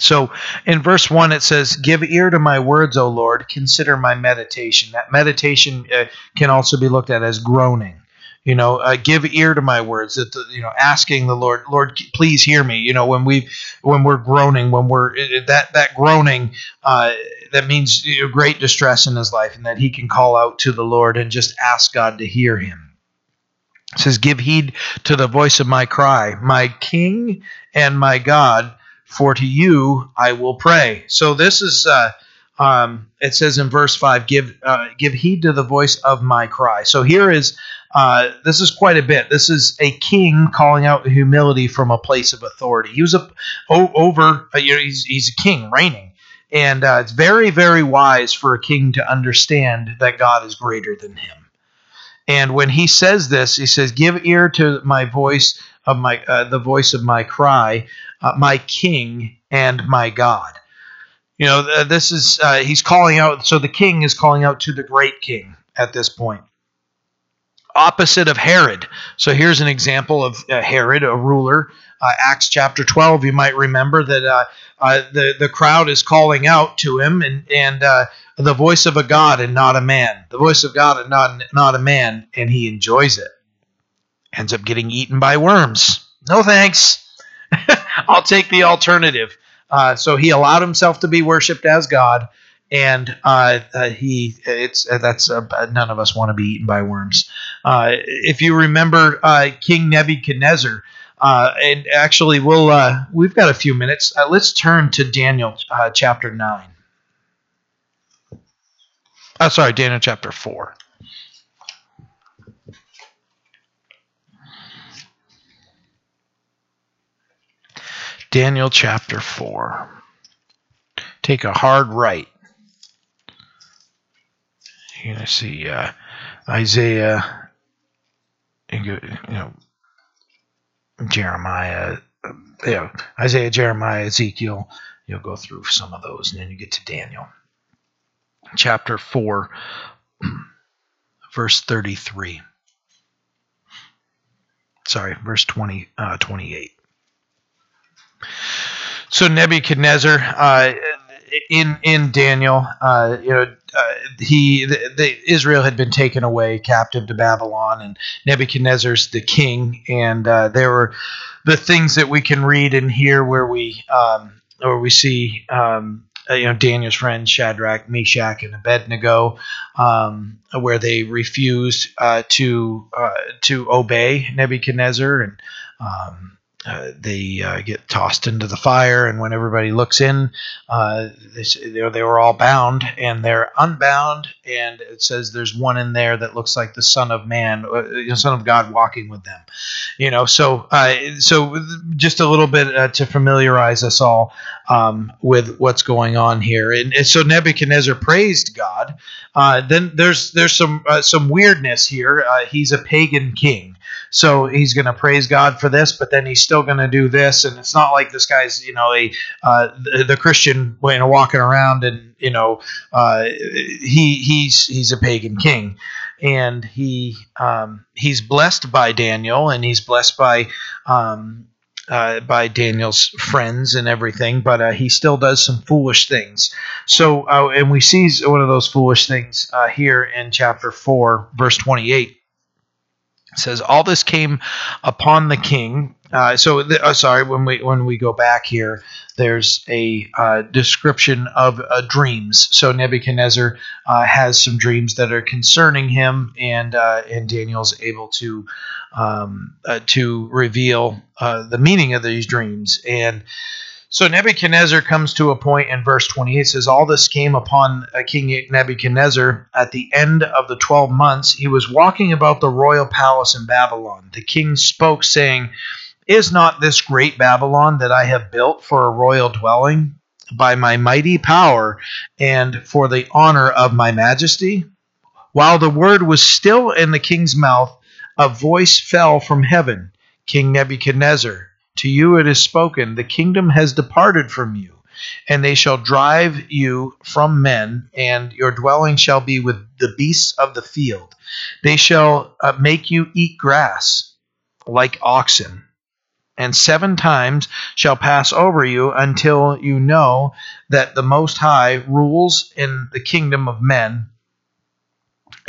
So in verse one it says, "Give ear to my words, O Lord. Consider my meditation." That meditation uh, can also be looked at as groaning you know uh, give ear to my words that the, you know asking the lord lord please hear me you know when we when we're groaning when we're that that groaning uh, that means you know, great distress in his life and that he can call out to the lord and just ask god to hear him it says give heed to the voice of my cry my king and my god for to you i will pray so this is uh, um, it says in verse 5 give uh, give heed to the voice of my cry so here is uh, this is quite a bit. This is a king calling out humility from a place of authority. He was a, over, uh, you know, he's, he's a king reigning. And uh, it's very, very wise for a king to understand that God is greater than him. And when he says this, he says, "Give ear to my voice of my uh, the voice of my cry, uh, my King and my God." You know, this is uh, he's calling out. So the king is calling out to the great king at this point opposite of Herod. So here's an example of uh, Herod, a ruler. Uh, Acts chapter 12, you might remember that uh, uh the, the crowd is calling out to him and, and the voice of a God and not a man. The voice of God and not, not a man, and he enjoys it. Ends up getting eaten by worms. No thanks. <laughs> I'll take the alternative. Uh, so he allowed himself to be worshipped as God and uh, uh, he it's uh, that's uh, none of us want to be eaten by worms. Uh, if you remember King Nebuchadnezzar, and actually we'll we've got a few minutes. let's turn to Daniel chapter nine. Sorry, Daniel chapter four. Daniel chapter 4. Take a hard right you're going to see uh, Isaiah, you know, Jeremiah, you know, Isaiah, Jeremiah, Ezekiel. You'll go through some of those, and then you get to Daniel. Chapter 4, verse 33. Sorry, verse 20, uh, 28. So Nebuchadnezzar, uh, in in Daniel, uh, you know, uh, he the, the, Israel had been taken away captive to Babylon, and Nebuchadnezzar's the king, and uh, there were the things that we can read and hear where we um, where we see um, uh, you know Daniel's friends Shadrach, Meshach, and Abednego, um, where they refused uh, to uh, to obey Nebuchadnezzar and. Um, uh, they uh, get tossed into the fire, and when everybody looks in, uh, they, they were all bound, and they're unbound, and it says there's one in there that looks like the Son of Man, uh, Son of God, walking with them. You know, so uh, so just a little bit to familiarize us all um, with what's going on here, and, and so Nebuchadnezzar praised God. then there's there's some some weirdness here. he's a pagan king. So he's going to praise God for this, but then he's still going to do this, and it's not like this guy's you know a uh, the, the, Christian you know walking around and you know uh, he he's he's a pagan king, and he um, he's blessed by Daniel, and he's blessed by. Um, uh, by Daniel's friends and everything, but uh, he still does some foolish things. So, uh, and we see one of those foolish things uh, here in chapter 4, verse 28 It says all this came upon the king. Uh, so, the, uh, sorry, when we when we go back here, there's a uh, description of uh, dreams. So Nebuchadnezzar uh, has some dreams that are concerning him, and uh, and Daniel's able to um, to reveal the meaning of these dreams and. So Nebuchadnezzar comes to a point in verse 28 says, All this came upon uh, King Nebuchadnezzar at the end of the 12 months. He was walking about the royal palace in Babylon. The king spoke, saying, Is not this great Babylon that I have built for a royal dwelling by my mighty power and for the honor of my majesty? While the word was still in the king's mouth, a voice fell from heaven King Nebuchadnezzar, to you it is spoken, The kingdom has departed from you, and they shall drive you from men, and your dwelling shall be with the beasts of the field. They shall uh, make you eat grass like oxen, and seven times shall pass over you until you know that the Most High rules in the kingdom of men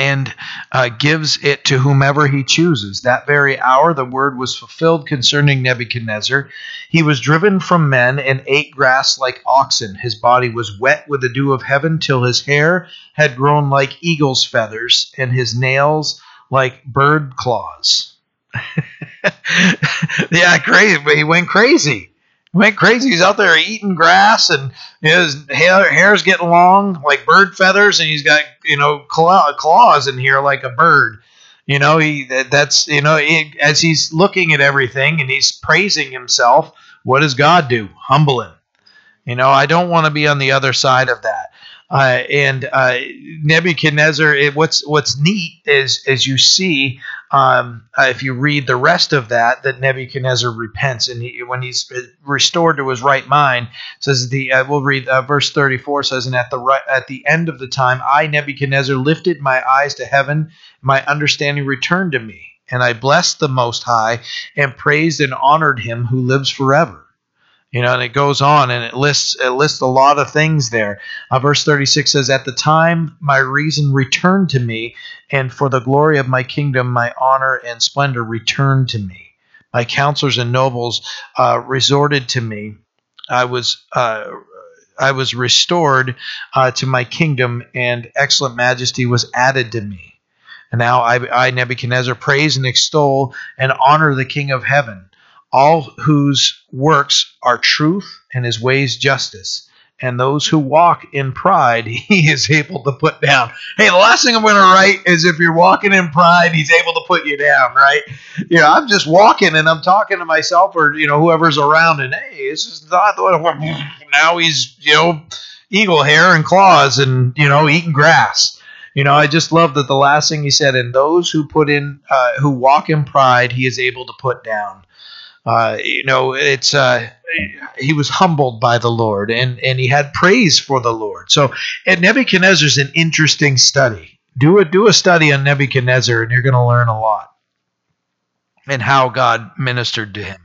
and uh, gives it to whomever he chooses. That very hour, the word was fulfilled concerning Nebuchadnezzar. He was driven from men and ate grass like oxen. His body was wet with the dew of heaven till his hair had grown like eagle's feathers and his nails like bird claws. <laughs> yeah, crazy. But he went crazy went crazy. He's out there eating grass, and his hair, hair's getting long like bird feathers, and he's got you know claw, claws in here like a bird. You know, he that's you know he, as he's looking at everything and he's praising himself. What does God do? Humble him. You know, I don't want to be on the other side of that. Uh, and uh, Nebuchadnezzar, it, what's what's neat is as you see um, uh, if you read the rest of that, that Nebuchadnezzar repents, and he, when he's restored to his right mind, says the uh, we'll read uh, verse thirty four says, and at the right, at the end of the time, I Nebuchadnezzar lifted my eyes to heaven, my understanding returned to me, and I blessed the Most High and praised and honored Him who lives forever. You know, and it goes on and it lists it lists a lot of things there. Uh, verse 36 says, At the time my reason returned to me, and for the glory of my kingdom my honor and splendor returned to me. My counselors and nobles uh, resorted to me. I was uh, I was restored uh, to my kingdom, and excellent majesty was added to me. And now I, I Nebuchadnezzar praise and extol and honor the King of heaven all whose works are truth and his ways justice. And those who walk in pride, <laughs> he is able to put down. Hey, the last thing I'm going to write is if you're walking in pride, he's able to put you down, right? You know, I'm just walking and I'm talking to myself or, you know, whoever's around, and hey, this is not the way. <laughs> Now he's, you know, eagle hair and claws and, you know, eating grass. You know, I just love that the last thing he said, and those who put in, uh, who walk in pride, he is able to put down. Uh, you know, it's uh, he was humbled by the Lord and and he had praise for the Lord. So, and Nebuchadnezzar is an interesting study. Do a do a study on Nebuchadnezzar, and you're going to learn a lot and how God ministered to him.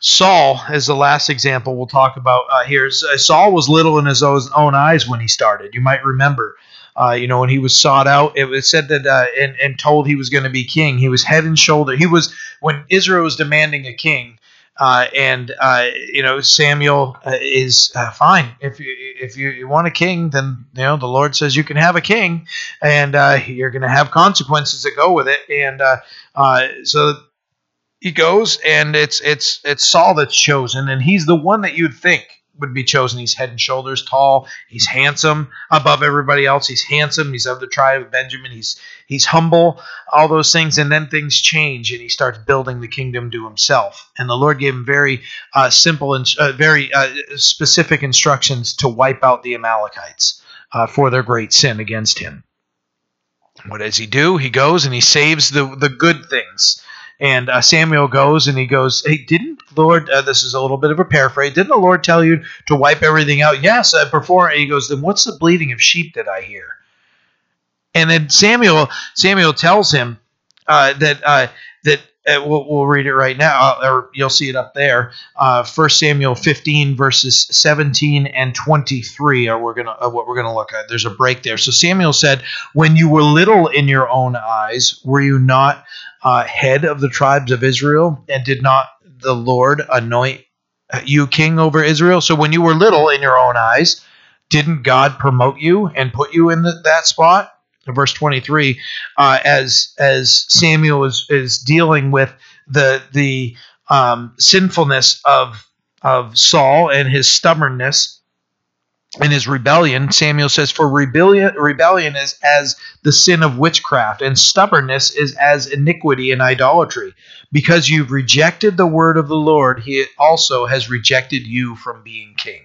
Saul is the last example we'll talk about uh, here. Saul was little in his own eyes when he started. You might remember uh, you know, when he was sought out, it was said that uh, and, and told he was going to be king. He was head and shoulder. He was when Israel was demanding a king, uh, and uh, you know Samuel uh, is uh, fine if you if you, you, want a king, then you know the Lord says you can have a king, and you're going to have consequences that go with it, and so he goes, and it's it's it's Saul that's chosen, and he's the one that you'd think would be chosen. He's head and shoulders tall. He's handsome above everybody else. He's handsome. He's of the tribe of Benjamin. He's he's humble. All those things, and then things change, and he starts building the kingdom to himself. And the Lord gave him very uh, simple and uh, very uh, specific instructions to wipe out the Amalekites uh, for their great sin against him. What does he do? He goes and he saves the the good things. And uh, Samuel goes and he goes, Hey, didn't Lord, uh, this is a little bit of a paraphrase, didn't the Lord tell you to wipe everything out? Yes, uh, before. And he goes, Then what's the bleating of sheep that I hear? And then Samuel Samuel tells him uh, that uh, that uh, we'll, we'll read it right now, or you'll see it up there. 1 Samuel 15 verses 17 and 23 are we're gonna what we're gonna look at. There's a break there. So Samuel said, "When you were little in your own eyes, were you not uh, head of the tribes of Israel, and did not the Lord anoint you king over Israel?" So when you were little in your own eyes, didn't God promote you and put you in the, that spot? verse 23 uh, as as samuel is is dealing with the the um, sinfulness of of saul and his stubbornness and his rebellion samuel says for rebellion rebellion is as the sin of witchcraft and stubbornness is as iniquity and idolatry. Because you've rejected the word of the lord he also has rejected you from being king.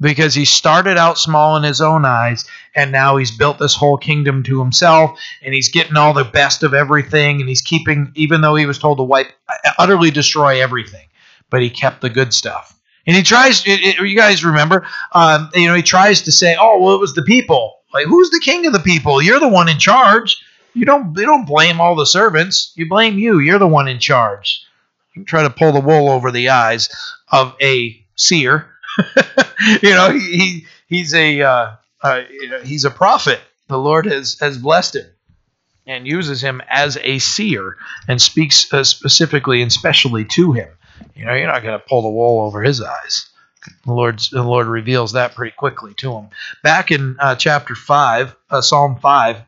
Because he started out small in his own eyes and now he's built this whole kingdom to himself and he's getting all the best of everything and he's keeping even though he was told to wipe utterly destroy everything but he kept the good stuff and he tries it, it, you guys remember um, you know he tries to say oh well it was the people. Like who's the king of the people? You're the one in charge. You don't you don't blame all the servants. You blame you. You're the one in charge. You try to pull the wool over the eyes of a seer. <laughs> You know, he, he he's a uh, uh, he's a prophet. The Lord has has blessed him and uses him as a seer and speaks uh, specifically and specially to him. You know, you're not going to pull the wool over his eyes. The Lord, the Lord reveals that pretty quickly to him. Back in uh, chapter five, uh, Psalm five.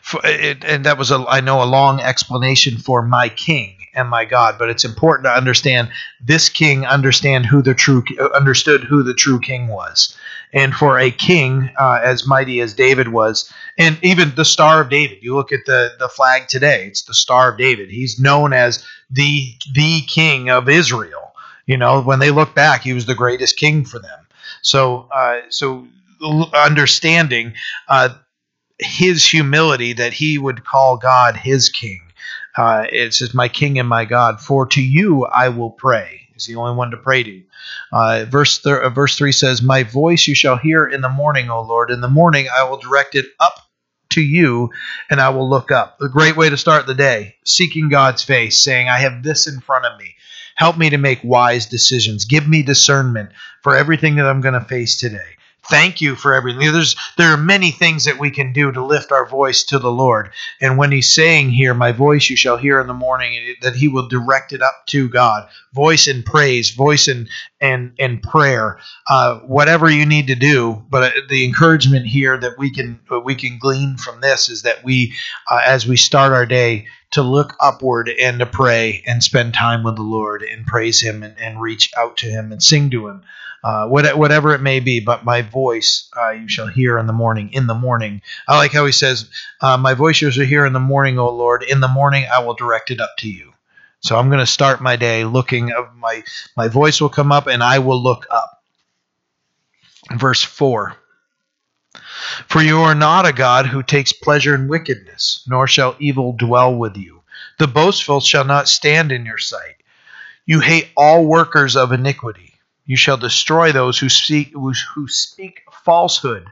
For, it, and that was a, I know, a long explanation for my king and my God. But it's important to understand this king understand who the true understood who the true king was, and for a king uh, as mighty as David was, and even the Star of David. You look at the the flag today; it's the Star of David. He's known as the the King of Israel. You know, when they look back, he was the greatest king for them. So, uh, so understanding uh, his humility that he would call God his king uh, it says, "My King and my God, for to you I will pray." He's the only one to pray to. Uh, verse th- uh, verse three says, "My voice you shall hear in the morning, O Lord. In the morning I will direct it up to you, and I will look up." A great way to start the day, seeking God's face, saying, "I have this in front of me. Help me to make wise decisions. Give me discernment for everything that I'm going to face today." Thank you for everything. There's there are many things that we can do to lift our voice to the Lord. And when he's saying here, my voice you shall hear in the morning, that he will direct it up to God. Voice in praise, voice in and and prayer, uh, whatever you need to do. But uh, the encouragement here that we can we can glean from this is that we, uh, as we start our day, to look upward and to pray and spend time with the Lord and praise Him and, and reach out to Him and sing to Him uh, whatever it may be. But my voice uh, you shall hear in the morning. In the morning, I like how he says, uh, "My voice you shall hear in the morning, O Lord. In the morning, I will direct it up to you." So I'm going to start my day looking. Of my my voice will come up, and I will look up. Verse four. For you are not a God who takes pleasure in wickedness, nor shall evil dwell with you. The boastful shall not stand in your sight. You hate all workers of iniquity. You shall destroy those who speak, who speak falsehood.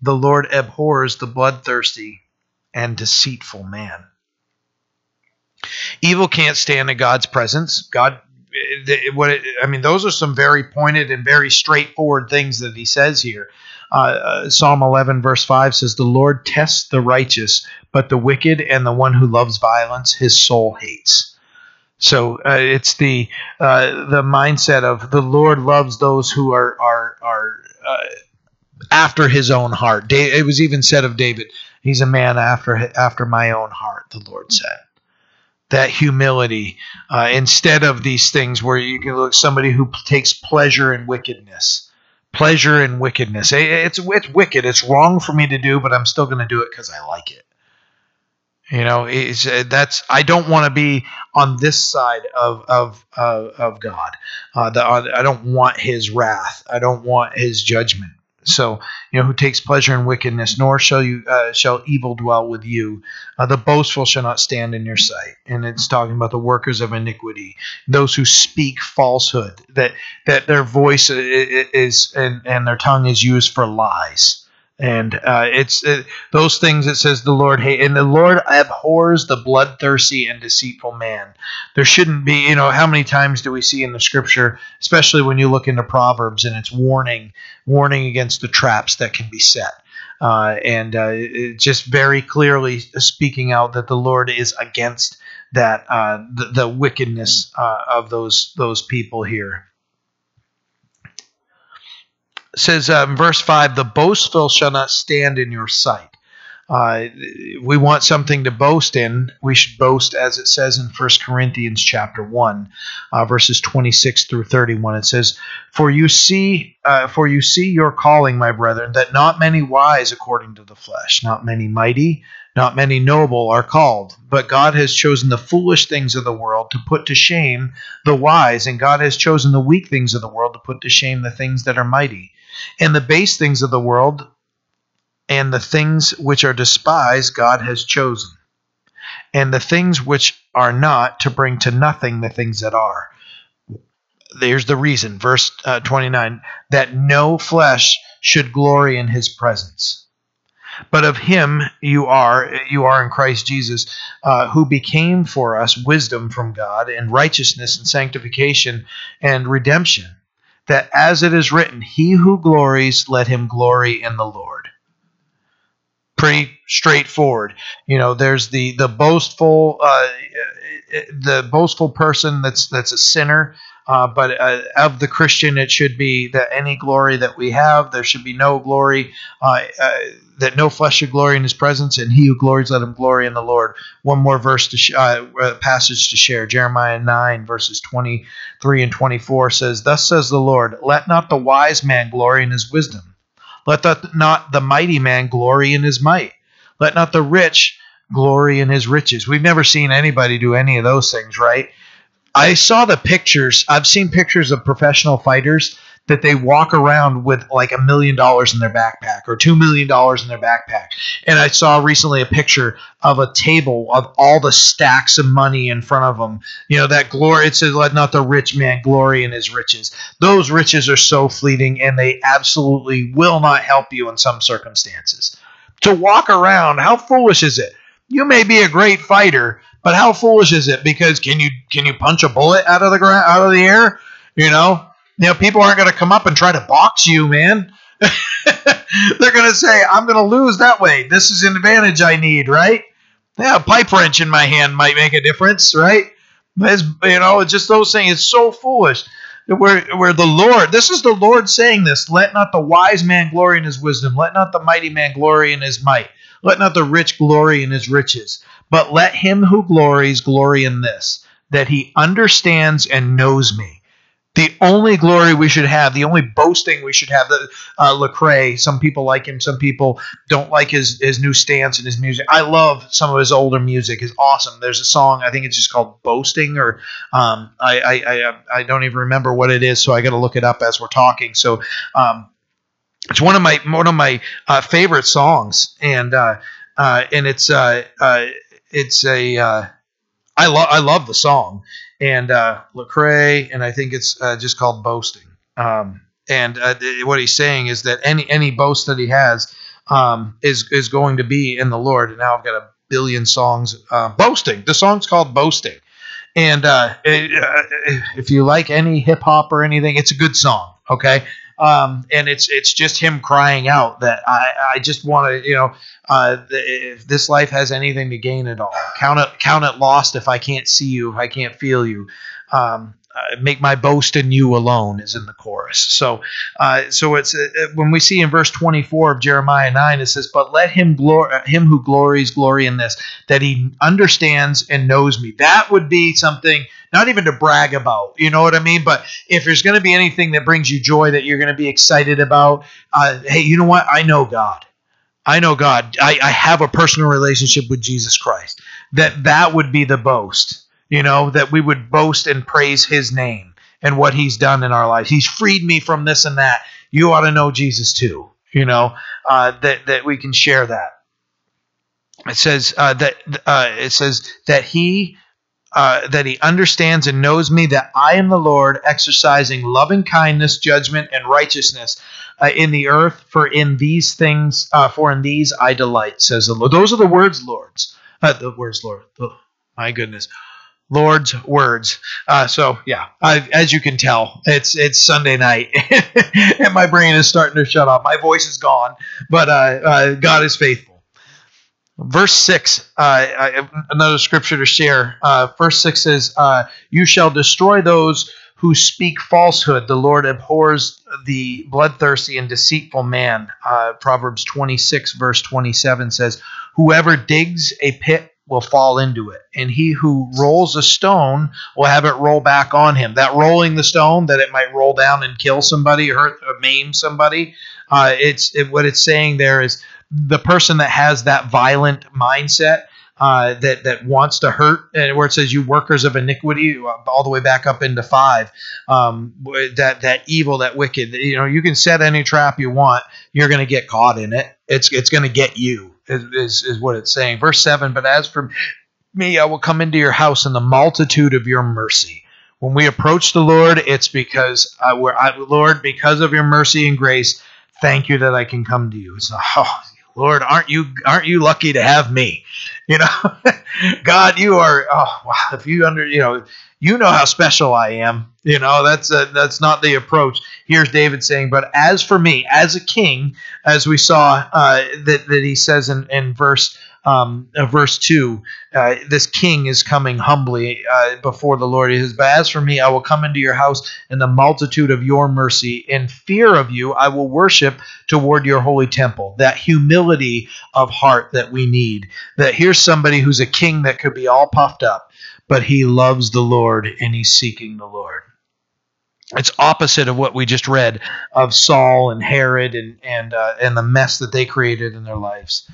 The Lord abhors the bloodthirsty and deceitful man. Evil can't stand in God's presence. God, what it, I mean, those are some very pointed and very straightforward things that He says here. Uh, uh, Psalm 11, verse 5 says, The Lord tests the righteous, but the wicked and the one who loves violence, his soul hates. So uh, it's the uh, the mindset of the Lord loves those who are are are uh, after His own heart. it was even said of David, "He's a man after after my own heart." The Lord said that humility uh, instead of these things where you can look somebody who takes pleasure in wickedness. Pleasure in wickedness. It's it's wicked. It's wrong for me to do, but I'm still going to do it because I like it. You know, it's, uh, that's I don't want to be on this side of of of God. Uh, the, uh, I don't want His wrath. I don't want His judgment. So you know, who takes pleasure in wickedness, nor shall you uh, shall evil dwell with you. Uh, the boastful shall not stand in your sight. And it's talking about the workers of iniquity, those who speak falsehood, that that their voice is and and their tongue is used for lies and uh, it's it, those things it says the Lord and the Lord abhors the bloodthirsty and deceitful man. There shouldn't be, you know, how many times do we see in the scripture, especially when you look into Proverbs and it's warning, warning against the traps that can be set. Uh, and uh, just very clearly speaking out that the Lord is against that uh, the, the, wickedness uh, of those those people here says in verse 5 the boastful shall not stand in your sight. Uh, we want something to boast in. We should boast as it says in 1 corinthians chapter 1 uh, verses 26 through 31 it says for you see uh, for you see your calling my brethren that not many wise according to the flesh not many mighty not many noble are called. But god has chosen the foolish things of the world to put to shame the wise and god has chosen the weak things of the world to put to shame the things that are mighty and the base things of the world and the things which are despised God has chosen, and the things which are not to bring to nothing the things that are. There's the reason, verse uh, 29, that no flesh should glory in his presence. But of him you are, you are in Christ Jesus, uh, who became for us wisdom from God, and righteousness, and sanctification, and redemption that as it is written, He who glories, let him glory in the Lord. Pretty straightforward. You know, there's the the boastful, uh, the boastful person that's that's a sinner. Uh, but uh, of the Christian, it should be that any glory that we have, there should be no glory, uh, uh, that no flesh should glory in His presence, and He who glories, let him glory in the Lord. One more verse to sh- uh, passage to share. Jeremiah nine verses twenty three and twenty four says, "Thus says the Lord: Let not the wise man glory in his wisdom, let not the mighty man glory in his might, let not the rich." glory in his riches. We've never seen anybody do any of those things, right? I saw the pictures. I've seen pictures of professional fighters that they walk around with like a million dollars in their backpack or two million dollars in their backpack. And I saw recently a picture of a table of all the stacks of money in front of them. You know, that glory, it says, let not the rich man glory in his riches. Those riches are so fleeting and they absolutely will not help you in some circumstances. To walk around, how foolish is it? You may be a great fighter, but how foolish is it? Because can you can you punch a bullet out of the ground out of the air? You know, you know people aren't going to come up and try to box you, man. <laughs> They're going to say, "I'm going to lose that way. This is an advantage I need." Right? Yeah, a pipe wrench in my hand might make a difference, right? As, you know, it's just those things. It's so foolish. Where, where the Lord, this is the Lord saying this. Let not the wise man glory in his wisdom. Let not the mighty man glory in his might. Let not the rich glory in his riches. But let him who glories glory in this, that he understands and knows me. The only glory we should have, the only boasting we should have, that uh, Lecrae. Some people like him, some people don't like his his new stance and his music. I love some of his older music; is awesome. There's a song I think it's just called "Boasting," or um, I, I, I I don't even remember what it is, so I got to look it up as we're talking. So um, it's one of my one of my uh, favorite songs, and uh, uh, and it's uh, uh, it's a uh, I love I love the song and uh, Lecrae, and I think it's uh, just called boasting. Um, and uh, what he's saying is that any any boast that he has um, is is going to be in the Lord. And now I've got a billion songs uh, boasting. The song's called boasting. And uh, it, uh, if you like any hip hop or anything, it's a good song. Okay, um, and it's it's just him crying out that I, I just want to you know uh, if this life has anything to gain at all count it count it lost if I can't see you if I can't feel you um, uh, make my boast in you alone is in the chorus so uh, so it's uh, when we see in verse 24 of Jeremiah 9 it says but let him glory him who glories glory in this that he understands and knows me that would be something not even to brag about. You know what I mean? But if there's going to be anything that brings you joy that you're going to be excited about, uh, hey, you know what? I know God. I know God. I, I have a personal relationship with Jesus Christ. That that would be the boast. You know that we would boast and praise His name and what He's done in our lives. He's freed me from this and that. You ought to know Jesus too. You know uh, that that we can share that. It says uh, that uh, it says that He uh, that he understands and knows me, that I am the Lord, exercising loving kindness, judgment, and righteousness uh, in the earth. For in these things, uh, for in these I delight, says the Lord. Those are the words, Lord's. Uh, the words, Lord. Oh, my goodness. Lord's words. Uh, so yeah, I, as you can tell, it's it's Sunday night, <laughs> and my brain is starting to shut off. My voice is gone, but uh, uh, God is faithful. Verse six, uh, another scripture to share. Uh, verse six says, uh, "You shall destroy those who speak falsehood. The Lord abhors the bloodthirsty and deceitful man." Proverbs twenty six, verse twenty seven says, "Whoever digs a pit will fall into it, and he who rolls a stone will have it roll back on him. That rolling the stone, that it might roll down and kill somebody, hurt, or maim somebody. Uh, it's it, what it's saying there is the person that has that violent mindset. Uh, that that wants to hurt, and where it says "you workers of iniquity," all the way back up into five. Um, that that evil, that wicked. You know, you can set any trap you want. You're going to get caught in it. It's it's going to get you is, is, what it's saying. Verse 7 But as for me, I will come into your house in the multitude of your mercy. When we approach the Lord, it's because I, we're, I, Lord, because of your mercy and grace, thank you that I can come to you. So, <laughs> oh, Lord, aren't you aren't you lucky to have me? You know, <laughs> God, you are. Oh, wow! If you under, you know, you know how special I am. You know, that's a, that's not the approach. Here's David saying, but as for me, as a king, as we saw uh, that that he says in in verse um, uh, verse 2, uh, this king is coming humbly uh, before the Lord. He says, But as for me, I will come into your house in the multitude of your mercy. In fear of you, I will worship toward your holy temple. That humility of heart that we need. That here's somebody who's a king that could be all puffed up, but he loves the Lord and he's seeking the Lord. It's opposite of what we just read of Saul and Herod and and uh, and the mess that they created in their lives.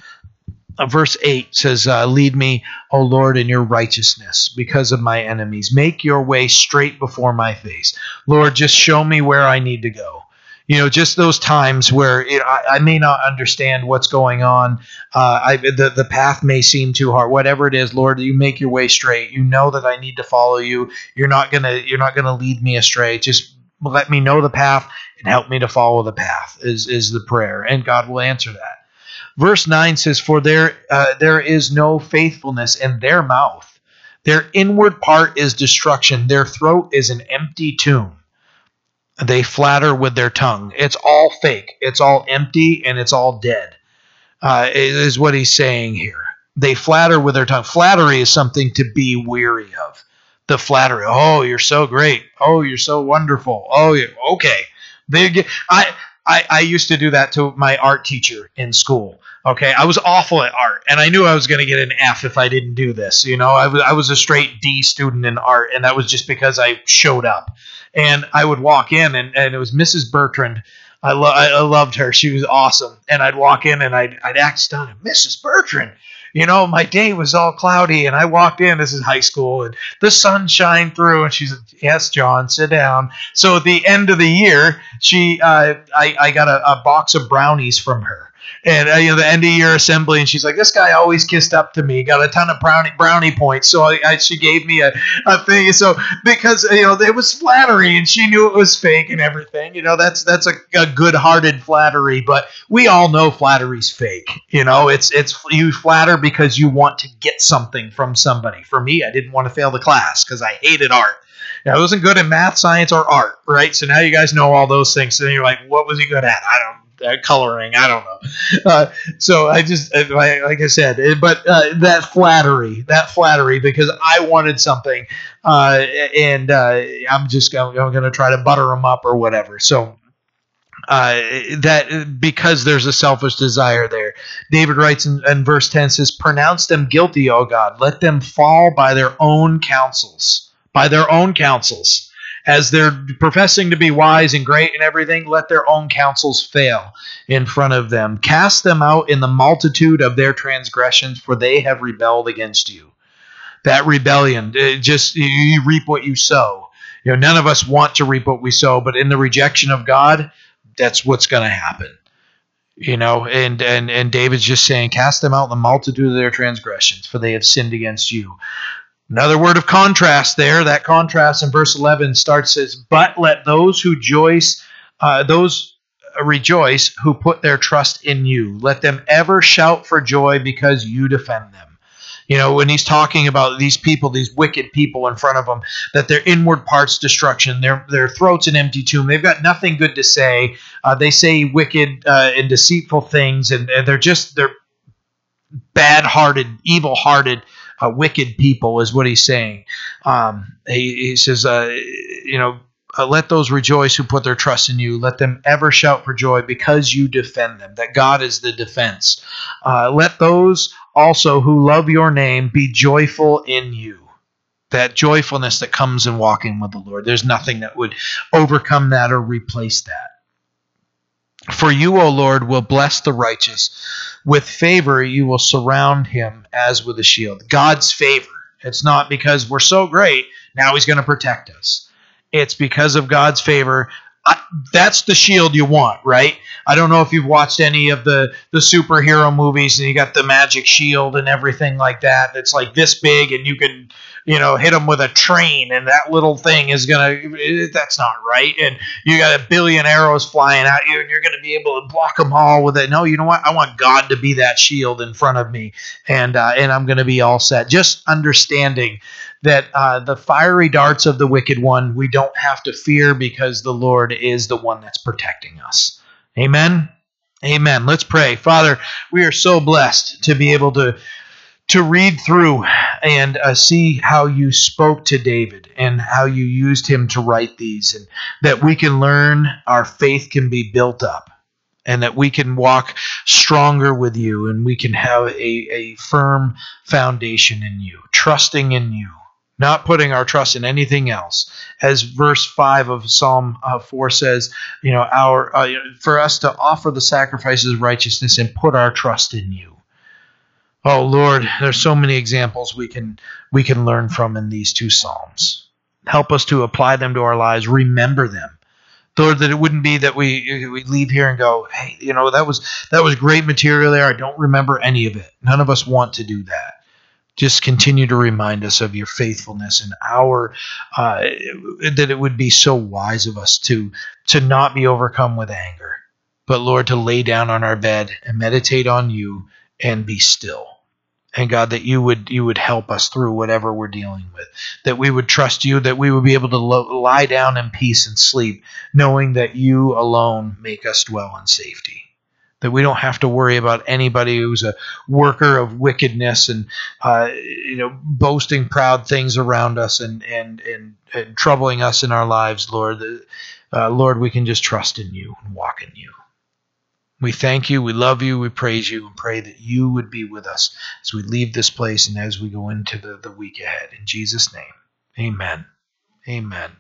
Uh, verse 8 says, uh, Lead me, O Lord, in your righteousness because of my enemies. Make your way straight before my face. Lord, just show me where I need to go. You know, just those times where it, I, I, may not understand what's going on. Uh, I, the, the path may seem too hard. Whatever it is, Lord, you make your way straight. You know that I need to follow you. You're not gonna you're not gonna lead me astray. Just let me know the path and help me to follow the path. Is is the prayer, and God will answer that. Verse 9 says, For there, uh, there is no faithfulness in their mouth. Their inward part is destruction. Their throat is an empty tomb. They flatter with their tongue. It's all fake. It's all empty and it's all dead, uh, is what he's saying here. They flatter with their tongue. Flattery is something to be weary of. The flattery. Oh, you're so great. Oh, you're so wonderful. Oh, okay. They, I, I, I used to do that to my art teacher in school. Okay, I was awful at art, and I knew I was going to get an F if I didn't do this. You know, I was I was a straight D student in art, and that was just because I showed up. And I would walk in, and, and it was Mrs. Bertrand. I, lo- I loved her; she was awesome. And I'd walk in, and I'd I'd act stunned. Mrs. Bertrand, you know, my day was all cloudy, and I walked in. This is high school, and the sun shined through. And she said, "Yes, John, sit down." So at the end of the year, she, uh, I, I got a, a box of brownies from her and uh, you know the end of year assembly, and she's like, "This guy always kissed up to me, got a ton of brownie brownie points." So I, I, she gave me a, a thing. So because you know it was flattery, and she knew it was fake and everything. You know that's that's a, a good-hearted flattery, but we all know flattery's fake. You know, it's it's you flatter because you want to get something from somebody. For me, I didn't want to fail the class because I hated art. I wasn't good in math, science, or art, right? So now you guys know all those things. So then you're like, what was he good at? I don't coloring. I don't know. Uh, so I just, uh, like I said, but uh, that flattery, that flattery, because I wanted something, uh, and uh, I'm just I'm, I'm going to try to butter them up or whatever. So. that because there's a selfish desire there. David writes in, in verse 10 says, Pronounce them guilty, O God. Let them fall by their own counsels. By their own counsels as they're professing to be wise and great and everything, let their own counsels fail in front of them. Cast them out in the multitude of their transgressions, for they have rebelled against you. That rebellion, eh, just you reap what you sow. You know, none of us want to reap what we sow, but in the rejection of God, that's what's going to happen. You know, and and and David's just saying, cast them out in the multitude of their transgressions, for they have sinned against you. Another word of contrast there. That contrast in verse 11 starts as, "But let those who rejoice, uh, those rejoice who put their trust in you. Let them ever shout for joy because you defend them." You know, when he's talking about these people, these wicked people in front of them, that their inward parts destruction, their their throats an empty tomb. They've got nothing good to say. Uh, they say wicked uh, and deceitful things, and, and they're just they're bad-hearted, evil-hearted uh, wicked people, is what he's saying. Um, he, he says, uh, you know, uh, let those rejoice who put their trust in you. Let them ever shout for joy because you defend them, that God is the defense. Uh, let those also who love your name be joyful in you. That joyfulness that comes in walking with the Lord. There's nothing that would overcome that or replace that. For you, O Lord, will bless the righteous. With favor, you will surround him as with a shield. God's favor. It's not because we're so great, now he's going to protect us. It's because of God's favor. That's the shield you want, right? I don't know if you've watched any of the the superhero movies and you got the magic shield and everything like that. That's like this big and you can you know, hit them with a train, and that little thing is gonna. That's not right. And you got a billion arrows flying at you, and you're gonna be able to block them all with it. No, you know what? I want God to be that shield in front of me, and uh, and I'm gonna be all set. Just understanding that uh, the fiery darts of the wicked one we don't have to fear because the Lord is the one that's protecting us. Amen. Amen. Let's pray. Father, we are so blessed to be able to to read through and uh, see how you spoke to David and how you used him to write these, and that we can learn our faith can be built up, and that we can walk stronger with you, and we can have a, a firm foundation in you, trusting in you. Not putting our trust in anything else, as verse five of Psalm uh, four says. You know, our uh, for us to offer the sacrifices of righteousness and put our trust in you Oh Lord, there's so many examples we can we can learn from in these two psalms. Help us to apply them to our lives, remember them. Lord, that it wouldn't be that we we leave here and go, hey, you know, that was that was great material there. I don't remember any of it. None of us want to do that. Just continue to remind us of your faithfulness and our uh, that it would be so wise of us to to not be overcome with anger, but Lord, to lay down on our bed and meditate on you and be still. And God that you would you would help us through whatever we're dealing with that we would trust you that we would be able to lo- lie down in peace and sleep knowing that you alone make us dwell in safety that we don't have to worry about anybody who's a worker of wickedness and uh, you know boasting proud things around us and and and, and troubling us in our lives lord uh, lord we can just trust in you and walk in you we thank you, we love you, we praise you, and pray that you would be with us as we leave this place and as we go into the, the week ahead. In Jesus' name, amen. Amen.